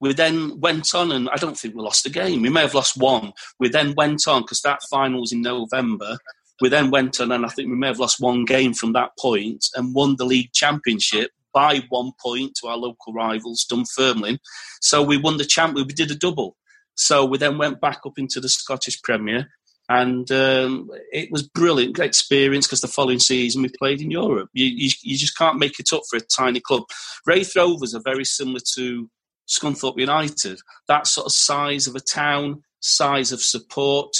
we then went on, and I don't think we lost a game. We may have lost one. We then went on because that final was in November. We then went on, and I think we may have lost one game from that point and won the league championship by one point to our local rivals, Dunfermline. So we won the champ. We did a double. So we then went back up into the Scottish Premier, and um, it was brilliant experience because the following season we played in Europe. You, you, you just can't make it up for a tiny club. Raith Rovers are very similar to Scunthorpe United, that sort of size of a town, size of support.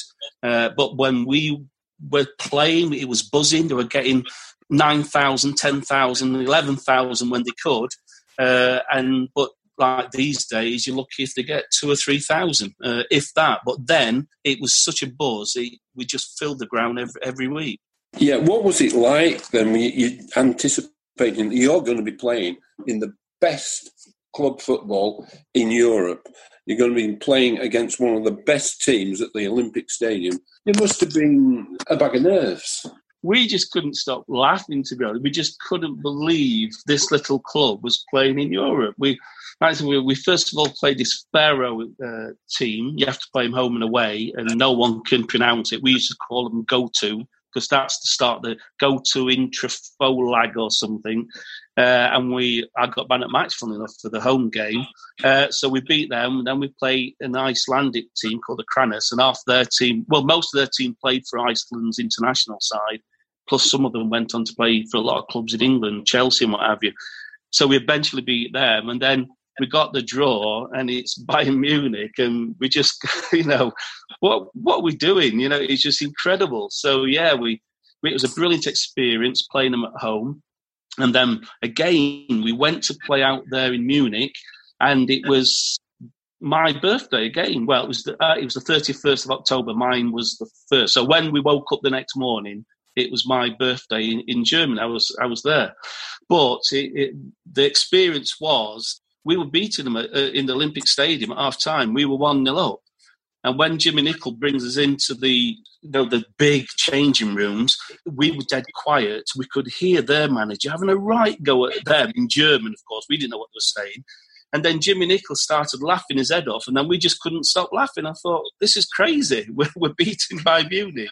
Uh, but when we were playing, it was buzzing. They were getting 9,000, 10,000, 11,000 when they could. Uh, and but like these days, you're lucky if they get two or three thousand, uh, if that. But then it was such a buzz; it, we just filled the ground every, every week. Yeah, what was it like then? You, you anticipating you're going to be playing in the best club football in Europe. You're going to be playing against one of the best teams at the Olympic Stadium. It must have been a bag of nerves we just couldn't stop laughing to be honest. We just couldn't believe this little club was playing in Europe. We we, we first of all played this Faroe uh, team. You have to play them home and away, and no one can pronounce it. We used to call them go to because that's the start, the go to intrafolag or something. Uh, and we, I got banned at match, funnily enough, for the home game. Uh, so we beat them. Then we play an Icelandic team called the Akranes, and half their team, well, most of their team played for Iceland's international side. Plus, some of them went on to play for a lot of clubs in England, Chelsea, and what have you. So we eventually beat them, and then we got the draw, and it's Bayern Munich, and we just, you know, what what are we doing? You know, it's just incredible. So yeah, we, we it was a brilliant experience playing them at home, and then again we went to play out there in Munich, and it was my birthday again. Well, it was the uh, it was the thirty first of October. Mine was the first. So when we woke up the next morning, it was my birthday in, in Germany. I was I was there, but it, it, the experience was we were beating them at, uh, in the Olympic Stadium at half time. We were one 0 up, and when Jimmy Nicholl brings us into the you know the big changing rooms, we were dead quiet. We could hear their manager having a right go at them in German. Of course, we didn't know what they were saying. And then Jimmy Nicholl started laughing his head off, and then we just couldn't stop laughing. I thought, this is crazy. We're, we're beaten by Munich.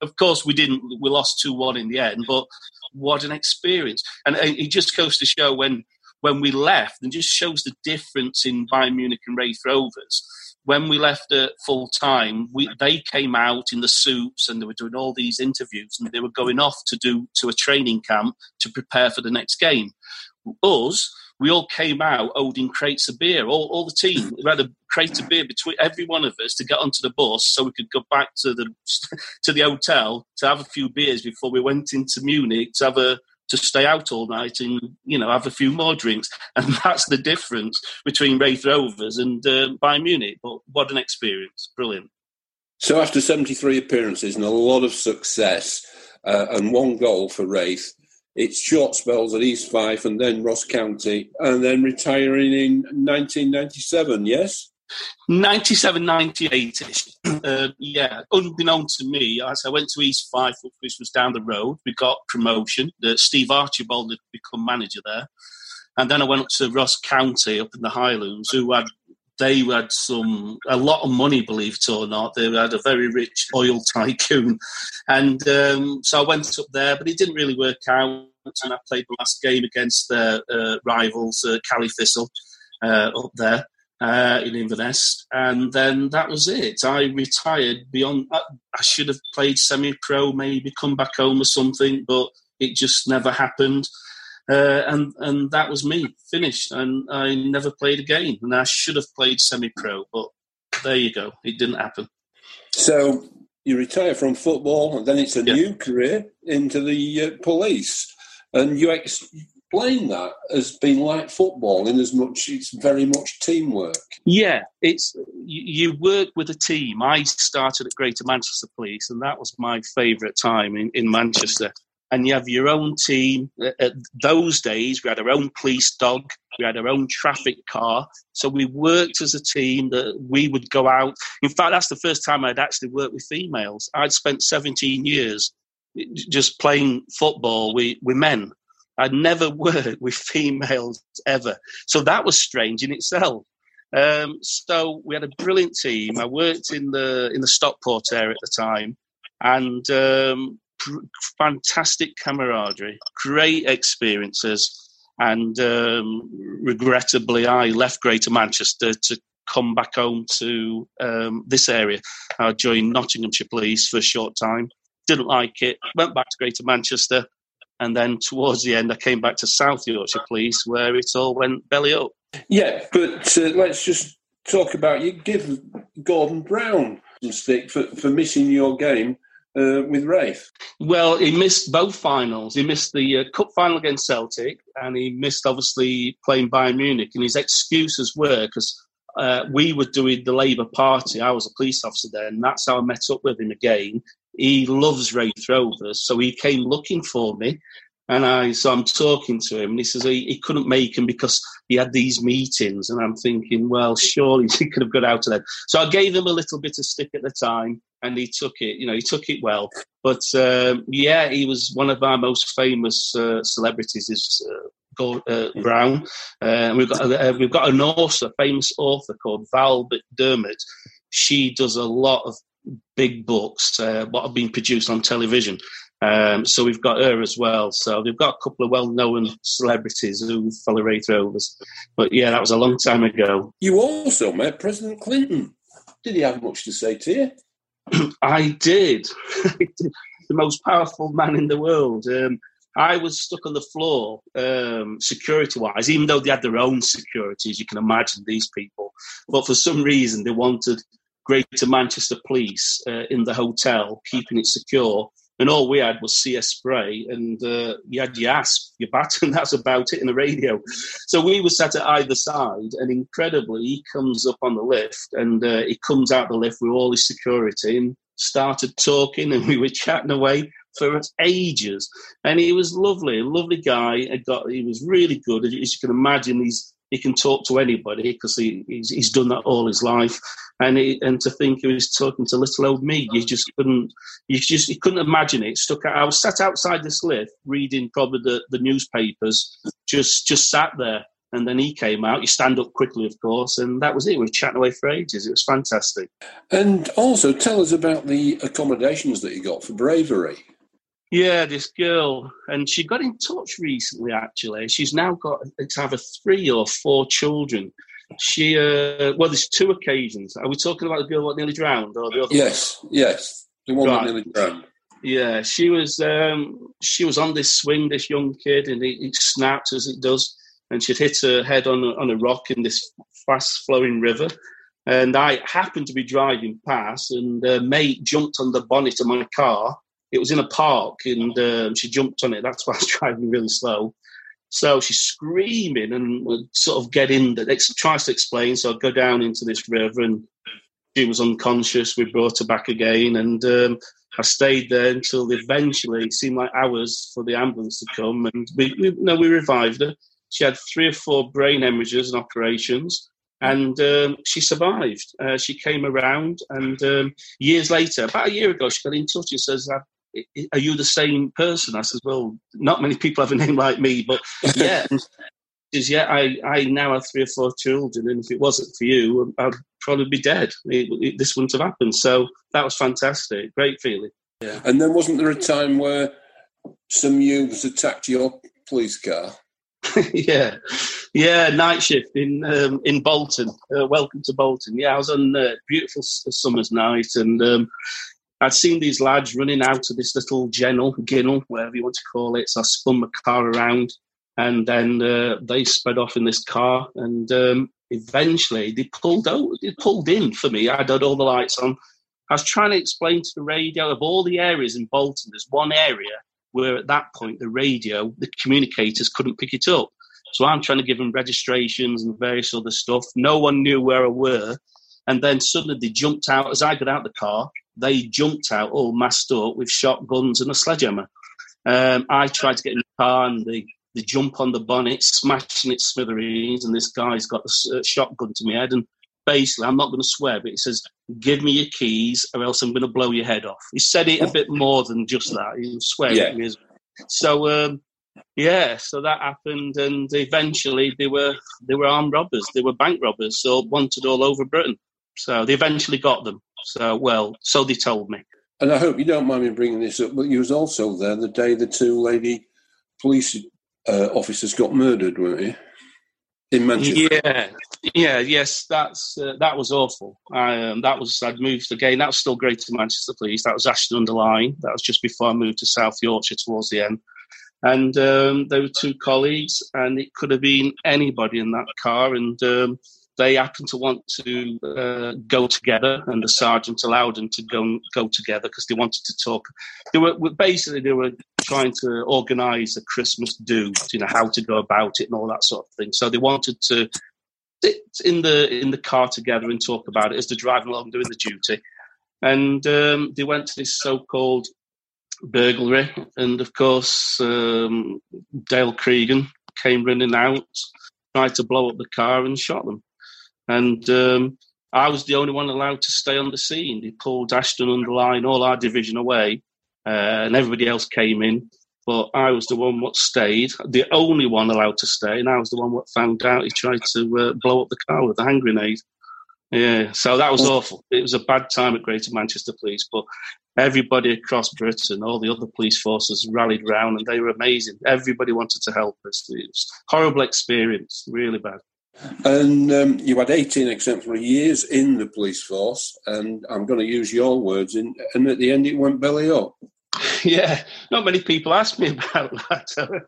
Of course, we didn't. We lost two one in the end, but what an experience! And it just goes to show when when we left, and just shows the difference in Bayern Munich and Raith Rovers. When we left at full time, we, they came out in the suits and they were doing all these interviews, and they were going off to do to a training camp to prepare for the next game. Us, we all came out holding crates of beer, all, all the team. We had a crate of beer between every one of us to get onto the bus so we could go back to the to the hotel to have a few beers before we went into Munich to have a to stay out all night and you know have a few more drinks, and that's the difference between Raith Rovers and uh, Bayern Munich. But what an experience! Brilliant. So after 73 appearances and a lot of success uh, and one goal for Raith, it's short spells at East Fife and then Ross County, and then retiring in 1997. Yes. 97, 98 ish. Uh, yeah, unbeknown to me, as I went to East Fife, which was down the road, we got promotion. The Steve Archibald had become manager there. And then I went up to Ross County up in the Highlands, who had they had some a lot of money, believe it or not. They had a very rich oil tycoon, and um, so I went up there, but it didn't really work out. And I played the last game against their uh, rivals, uh, Caley Thistle, uh, up there uh, in Inverness, and then that was it. I retired beyond. I, I should have played semi-pro, maybe come back home or something, but it just never happened. Uh, and and that was me finished, and I never played again. And I should have played semi-pro, but there you go, it didn't happen. So you retire from football, and then it's a yeah. new career into the uh, police, and you explain that as being like football in as much it's very much teamwork. Yeah, it's you, work with a team. I started at Greater Manchester Police, and that was my favourite time in, in Manchester and you have your own team. Uh, at those days, we had our own police dog, we had our own traffic car. So we worked as a team that we would go out. In fact, that's the first time I'd actually worked with females. I'd spent 17 years just playing football with, with men. I'd never worked with females ever. So that was strange in itself. Um, so we had a brilliant team. I worked in the in the Stockport area at the time, and um, fantastic camaraderie, great experiences, and um, regrettably, I left Greater Manchester to come back home to um, this area. I joined Nottinghamshire Police for a short time, didn't like it, went back to Greater Manchester, and then towards the end, I came back to South Yorkshire Police, where it all went belly up. Yeah, but uh, let's just talk about you. Give Gordon Brown some stick for, for missing your game uh, with Raith. Well, he missed both finals. He missed the uh, cup final against Celtic, and he missed obviously playing Bayern Munich. And his excuses were because uh, we were doing the Labour Party. I was a police officer then, and that's how I met up with him again. He loves Raith Rovers, so he came looking for me. And I, so I'm talking to him, and he says he, he, couldn't make him because he had these meetings. And I'm thinking, well, surely he could have got out of them. So I gave him a little bit of stick at the time, and he took it. You know, he took it well. But um, yeah, he was one of our most famous uh, celebrities. Is uh, uh, Brown. Uh, we've got uh, we've got an author, famous author called Val Dermot. She does a lot of big books, uh, what have been produced on television. Um, so we've got her as well. So we've got a couple of well-known celebrities who follow Raith Rovers. But yeah, that was a long time ago. You also met President Clinton. Did he have much to say to you? I did. the most powerful man in the world. Um, I was stuck on the floor, um, security-wise, even though they had their own security, as You can imagine these people, but for some reason they wanted Greater Manchester Police uh, in the hotel, keeping it secure and all we had was CS spray, and uh, you had your asp, your bat, and that's about it in the radio. So we were sat at either side, and incredibly, he comes up on the lift, and uh, he comes out the lift with all his security and started talking, and we were chatting away for ages. And he was lovely, a lovely guy. Got, he was really good. As you can imagine, he's he can talk to anybody because he, he's, he's, done that all his life. And he, and to think he was talking to little old me, you just couldn't you just you couldn't imagine it. Stuck out. I was sat outside this lift reading probably the, the newspapers, just just sat there. And then he came out. You stand up quickly, of course, and that was it. We chatting away for ages. It was fantastic. And also, tell us about the accommodations that you got for bravery. Yeah, this girl, and she got in touch recently. Actually, she's now got it's either three or four children. She, uh, well, there's two occasions. Are we talking about the girl that nearly drowned, or the other? Yes, one? yes, the one right. that nearly drowned. Yeah, she was. Um, she was on this swing, this young kid, and it, it snapped as it does, and she'd hit her head on a, on a rock in this fast flowing river. And I happened to be driving past, and a mate jumped on the bonnet of my car it was in a park and um, she jumped on it. That's why I was driving really slow. So she's screaming and would sort of get in, that tries to explain. So I'd go down into this river and she was unconscious. We brought her back again and um, I stayed there until eventually it seemed like hours for the ambulance to come and we, we, no, we revived her. She had three or four brain hemorrhages and operations and um, she survived. Uh, she came around, and um, years later, about a year ago, she got in touch and says, are you the same person? I said, well, not many people have a name like me, but yeah. Because yeah, I, I now have three or four children, and if it wasn't for you, I'd probably be dead. It, it, this wouldn't have happened. So that was fantastic, great feeling. Yeah. And then wasn't there a time where some youths attacked your police car? yeah, yeah, night shift in um, in Bolton. Uh, welcome to Bolton. Yeah, I was on a beautiful summer's night, and um, I'd seen these lads running out of this little gennel, ginnel, whatever you want to call it. So I spun my car around and then uh, they sped off in this car. And um, eventually they pulled out, they pulled in for me. I had all the lights on. I was trying to explain to the radio of all the areas in Bolton, there's one area where at that point the radio, the communicators couldn't pick it up. So I'm trying to give them registrations and various other stuff. No one knew where I were. And then suddenly they jumped out as I got out the car they jumped out all masked up with shotguns and a sledgehammer. Um, I tried to get in the car and they, they jump on the bonnet, smashing it smithereens, and this guy's got a shotgun to my head. And basically, I'm not going to swear, but he says, Give me your keys or else I'm going to blow your head off. He said it a bit more than just that. He was swearing yeah. So, um, yeah, so that happened, and eventually they were they were armed robbers, they were bank robbers, so wanted all over Britain. So they eventually got them. So, well, so they told me. And I hope you don't mind me bringing this up, but you was also there the day the two lady police uh, officers got murdered, weren't you? In Manchester. Yeah, yeah, yes, that's uh, that was awful. Um, that was I'd moved again. That was still Greater Manchester Police. That was Ashton under Lyne. That was just before I moved to South Yorkshire towards the end. And um, there were two colleagues, and it could have been anybody in that car. And um, they happened to want to uh, go together, and the sergeant allowed them to go go together because they wanted to talk. They were basically they were trying to organise a Christmas do, you know, how to go about it and all that sort of thing. So they wanted to sit in the in the car together and talk about it as they're driving along doing the duty. And um, they went to this so-called burglary, and of course um, Dale Cregan came running out, tried to blow up the car and shot them. And um, I was the only one allowed to stay on the scene. They pulled Ashton under Lyne, all our division away, uh, and everybody else came in. But I was the one what stayed, the only one allowed to stay, and I was the one what found out he tried to uh, blow up the car with a hand grenade. Yeah, so that was awful. It was a bad time at Greater Manchester Police, but everybody across Britain, all the other police forces rallied round, and they were amazing. Everybody wanted to help us. It was a horrible experience, really bad. And um, you had 18 exemplary years in the police force, and I'm going to use your words, in, and at the end it went belly up. Yeah, not many people ask me about that.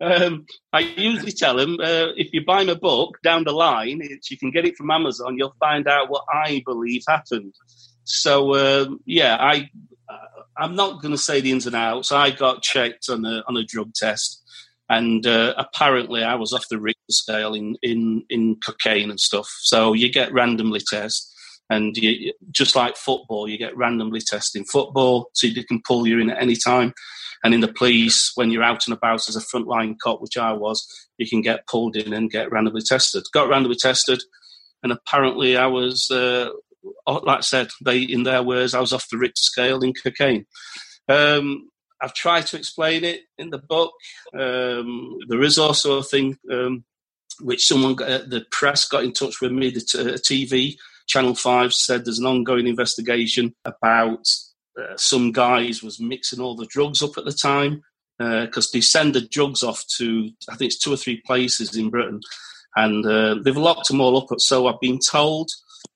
Um, I usually tell them uh, if you buy my book down the line, you can get it from Amazon. You'll find out what I believe happened. So um, yeah, I I'm not going to say the ins and outs. I got checked on a on a drug test and uh, apparently I was off the Richter scale in, in, in cocaine and stuff. So you get randomly tested, and you, just like football, you get randomly tested in football, so they can pull you in at any time. And in the police, when you're out and about as a frontline cop, which I was, you can get pulled in and get randomly tested. Got randomly tested, and apparently I was, uh, like I said, they in their words, I was off the Richter scale in cocaine. Um, I've tried to explain it in the book. Um, there is also a thing um, which someone, got, uh, the press got in touch with me, the t- uh, TV, Channel 5 said there's an ongoing investigation about uh, some guys was mixing all the drugs up at the time because uh, they send the drugs off to, I think it's two or three places in Britain. And they've locked them all up. So I've been told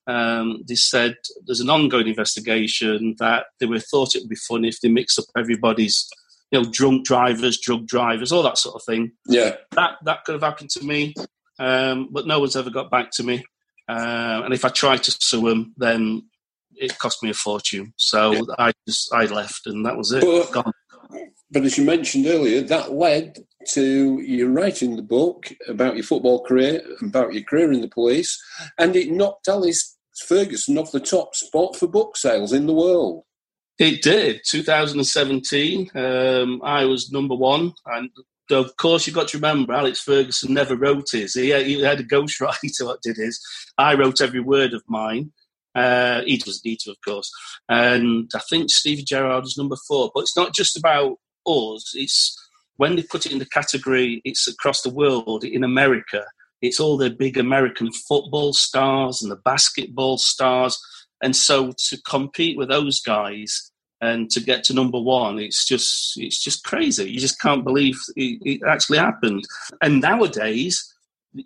um, they said there's an ongoing investigation that they were thought it would be fun if they mix up everybody's, you know, drunk drivers, drug drivers, all that sort of thing. Yeah, that that could have happened to me, um, but no one's ever got back to me. Uh, and if I tried to sue them, then it cost me a fortune. So yeah. I just I left, and that was it. But, but as you mentioned earlier, that led to you writing the book about your football career, about your career in the police, and it knocked Alex Ferguson off the top spot for book sales in the world. It did. 2017, um, I was number one, and of course you've got to remember Alex Ferguson never wrote his. He, he had a ghostwriter that did his. I wrote every word of mine. Uh, he doesn't need to, of course. And I think Stevie Gerrard is number four. But it's not just about us. It's when they put it in the category, it's across the world. In America, it's all the big American football stars and the basketball stars. And so to compete with those guys and to get to number one, it's just it's just crazy. You just can't believe it, it actually happened. And nowadays,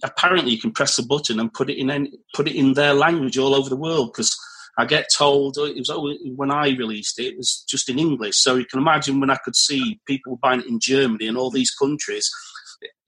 apparently, you can press a button and put it in any, put it in their language all over the world because I get told it was when I released it, it was just in English. So you can imagine when I could see people buying it in Germany and all these countries,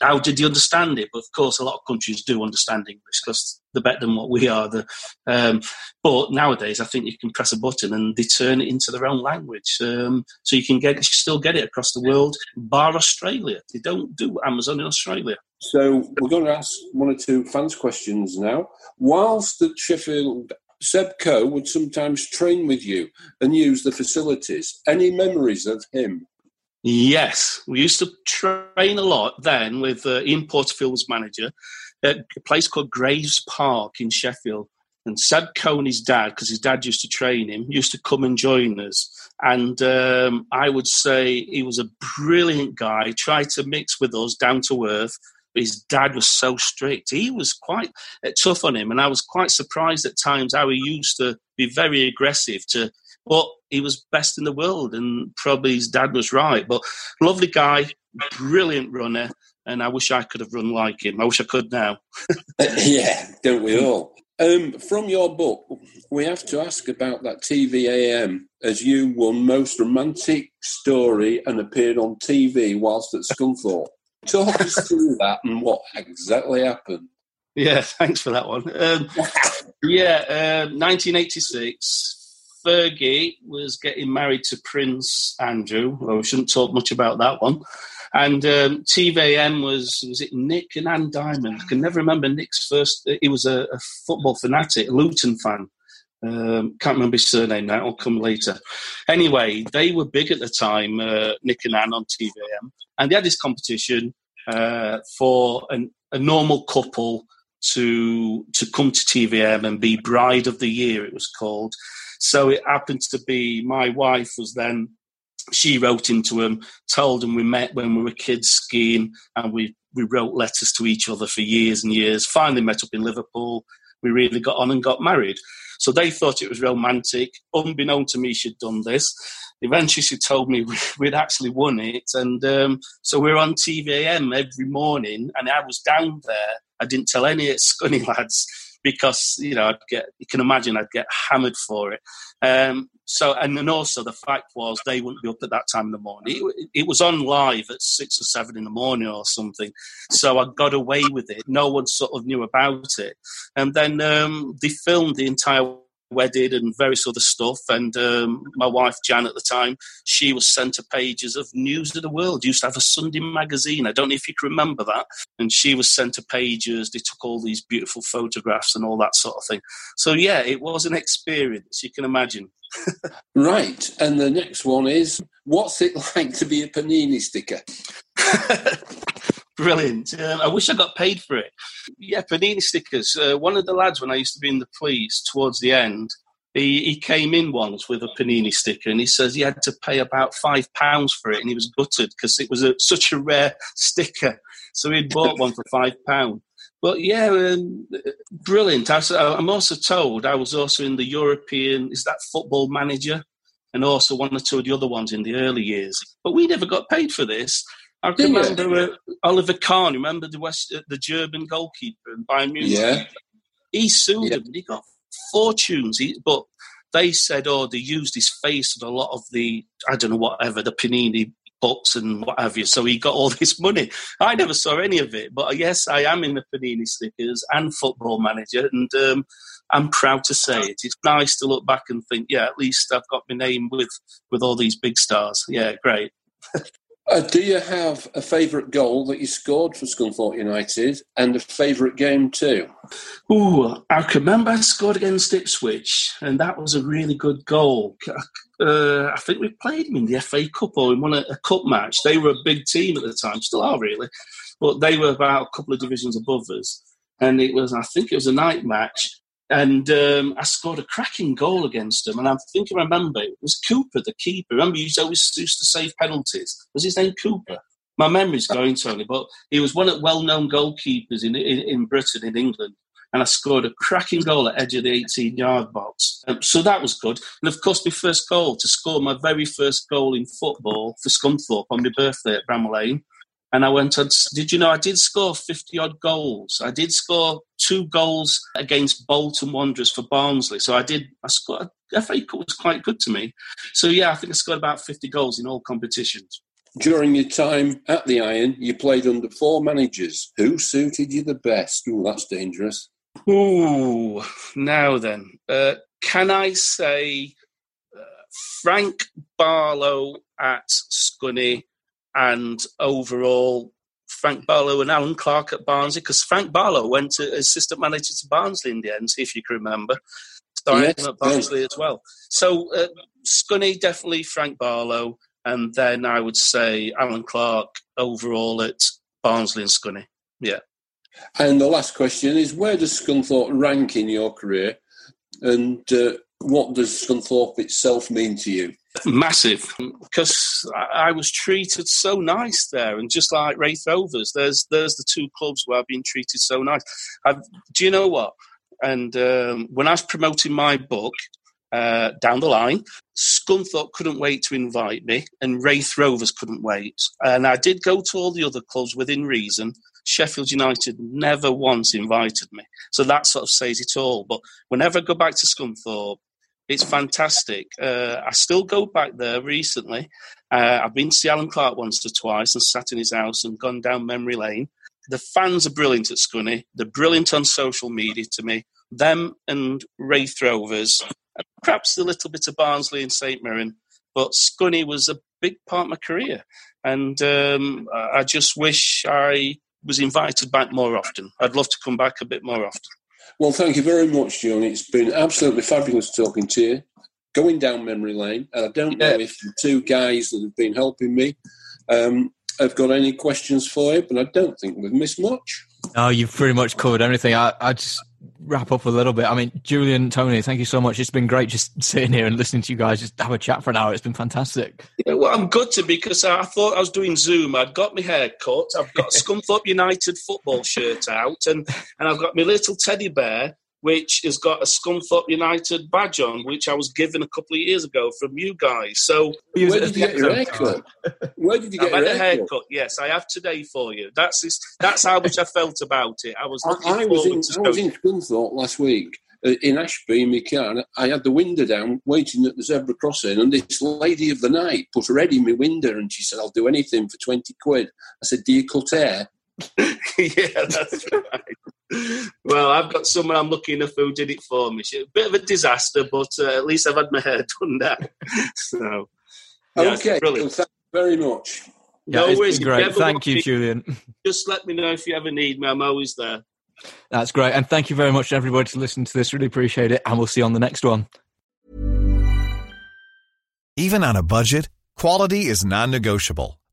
how did you understand it? But of course, a lot of countries do understand English because they're better than what we are. The, um, but nowadays, I think you can press a button and they turn it into their own language, um, so you can get you still get it across the world. Bar Australia, they don't do Amazon in Australia. So we're going to ask one or two fans' questions now. Whilst at Sheffield Seb Coe would sometimes train with you and use the facilities. Any memories of him? Yes, we used to train a lot then with uh, Ian Porterfield's manager at a place called Graves Park in Sheffield. And Seb Coe and his dad, because his dad used to train him, used to come and join us. And um, I would say he was a brilliant guy, tried to mix with us down to earth. His dad was so strict. He was quite uh, tough on him. And I was quite surprised at times how he used to be very aggressive to but he was best in the world, and probably his dad was right. But lovely guy, brilliant runner, and I wish I could have run like him. I wish I could now. yeah, don't we all? Um, from your book, we have to ask about that TV-am as you won most romantic story and appeared on TV whilst at Scunthorpe. Talk us through that and what exactly happened. Yeah, thanks for that one. Um, yeah, uh, 1986. Fergie was getting married to Prince Andrew. Well, we shouldn't talk much about that one. And um, TV-am was was it Nick and Anne Diamond? I can never remember Nick's first. He was a, a football fanatic, a Luton fan. Um, can't remember his surname now. It'll come later. Anyway, they were big at the time, uh, Nick and Anne on TV-am, and they had this competition uh, for an, a normal couple to to come to TV-am and be Bride of the Year. It was called. So it happened to be my wife was then. She wrote into him, told him we met when we were kids skiing, and we we wrote letters to each other for years and years. Finally met up in Liverpool. We really got on and got married. So they thought it was romantic. Unbeknown to me, she'd done this. Eventually, she told me we'd actually won it. And um, so we are on TV-am every morning, and I was down there. I didn't tell any of Scunny lads because you know I'd get you can imagine I'd get hammered for it. Um, so and then also the fact was they wouldn't be up at that time in the morning. It, it, was on live at six or seven in the morning or something. So I got away with it. No one sort of knew about it. And then um, they filmed the entire wedded and various other stuff. And um, my wife Jan at the time, she was sent centre pages of News of the World. Used to have a Sunday magazine. I don't know if you can remember that. And she was sent centre pages. They took all these beautiful photographs and all that sort of thing. So yeah, it was an experience. You can imagine. right. And the next one is, what's it like to be a panini sticker? Brilliant. Um, I wish I got paid for it. Yeah, Panini stickers. Uh, one of the lads, when I used to be in the police towards the end, he, he came in once with a Panini sticker and he says he had to pay about five pounds for it and he was gutted because it was a, such a rare sticker. So he'd bought one for five pounds. But yeah, um, brilliant. I, I'm also told I was also in the European, is that football manager? And also one or two of the other ones in the early years. But we never got paid for this. I remember uh, Oliver Kahn. Remember the West, uh, the German goalkeeper in Bayern Munich. Yeah, he sued yeah. him. He got fortunes. He, but they said, oh, they used his face and a lot of the I don't know whatever the Panini books and what have you. So he got all this money. I never saw any of it, but yes, I am in the Panini stickers and Football Manager, and um, I'm proud to say it. It's nice to look back and think, yeah, at least I've got my name with with all these big stars. Yeah, great. Uh, do you have a favourite goal that you scored for Scunthorpe United and a favourite game too? Ooh, I remember I scored against Ipswich, and that was a really good goal. Uh, I think we played them in the FA Cup or in one a cup match. They were a big team at the time, still are really, but they were about a couple of divisions above us. And it was, I think, it was a night match, and um, I scored a cracking goal against them. And I think I remember it was Cooper, the keeper. Remember, he always used to save penalties. Was his name Cooper? My memory's going, Tony, but he was one of well-known goalkeepers in, in, in Britain, in England. And I scored a cracking goal at edge of the 18-yard box. Um, so that was good. And of course, my first goal to score my very first goal in football for Scunthorpe on my birthday at Bramall Lane and I went on. Did you know I did score fifty odd goals? I did score two goals against Bolton Wanderers for Barnsley. So I did. I scored. FA Cup was quite good to me. So yeah, I think I scored about fifty goals in all competitions. During your time at the Iron, you played under four managers. Who suited you the best? Oh, that's dangerous. Ooh, now then, uh, can I say uh, Frank Barlow at Scunny? and overall Frank Barlow and Allan Clarke at Barnsley because Frank Barlow went to assistant manager to Barnsley in the end, if you can remember. Starting yes, at Barnsley yes. as well. So uh, Scunny definitely Frank Barlow, and then I would say Allan Clarke overall at Barnsley and Scunny. Yeah. And the last question is: Where does Scunthorpe rank in your career, and uh, what does Scunthorpe itself mean to you? Massive, because I was treated so nice there, and just like Raith Rovers, there's there's the two clubs where I've been treated so nice. I've, do you know what? And um, when I was promoting my book uh, down the line, Scunthorpe couldn't wait to invite me, and Raith Rovers couldn't wait. And I did go to all the other clubs within reason. Sheffield United never once invited me, so that sort of says it all. But whenever I go back to Scunthorpe, it's fantastic. Uh, I still go back there recently. Uh, I've been to see Allan Clarke once or twice and sat in his house and gone down memory lane. the fans are brilliant at Scunny. They're brilliant on social media to me. Them and Raith Rovers, perhaps a little bit of Barnsley and St Mirren, but Scunny was a big part of my career. And um, I just wish I was invited back more often. I'd love to come back a bit more often. Well, thank you very much, John. It's been absolutely fabulous talking to you, going down memory lane. And I don't yeah. know if the two guys that have been helping me um, have got any questions for you, but I don't think we've missed much. No, you've pretty much covered everything. I, I just wrap up a little bit. I mean, Julian, Tony, thank you so much. It's been great just sitting here and listening to you guys just have a chat for an hour. It's been fantastic. Yeah, well, I'm good to because I thought I was doing Zoom. I'd got my hair cut. I've got Scunthorpe United football shirt out, and and I've got my little teddy bear which has got a Scunthorpe United badge on, which I was given a couple of years ago from you guys. So where did you get your haircut? Where did you get your haircut? haircut? Yes, I have today for you. That's that's how much I felt about it. I was I, I was in, I was in Scunthorpe last week uh, in Ashby in my car, and I had the window down, waiting at the zebra crossing, and this lady of the night put her head in my window, and she said, "I'll do anything for twenty quid." I said, "Do you cut hair?" yeah, that's right well, I've got someone I'm lucky enough who did it for me. A bit of a disaster, but uh, at least I've had my hair done now. so, yeah, okay, well, thank you very much. Yeah, no worries. Great. Thank you, me, Julian. Just let me know if you ever need me. I'm always there. That's great. And thank you very much, everybody, to listen to this. Really appreciate it. And we'll see you on the next one. Even on a budget, quality is non negotiable.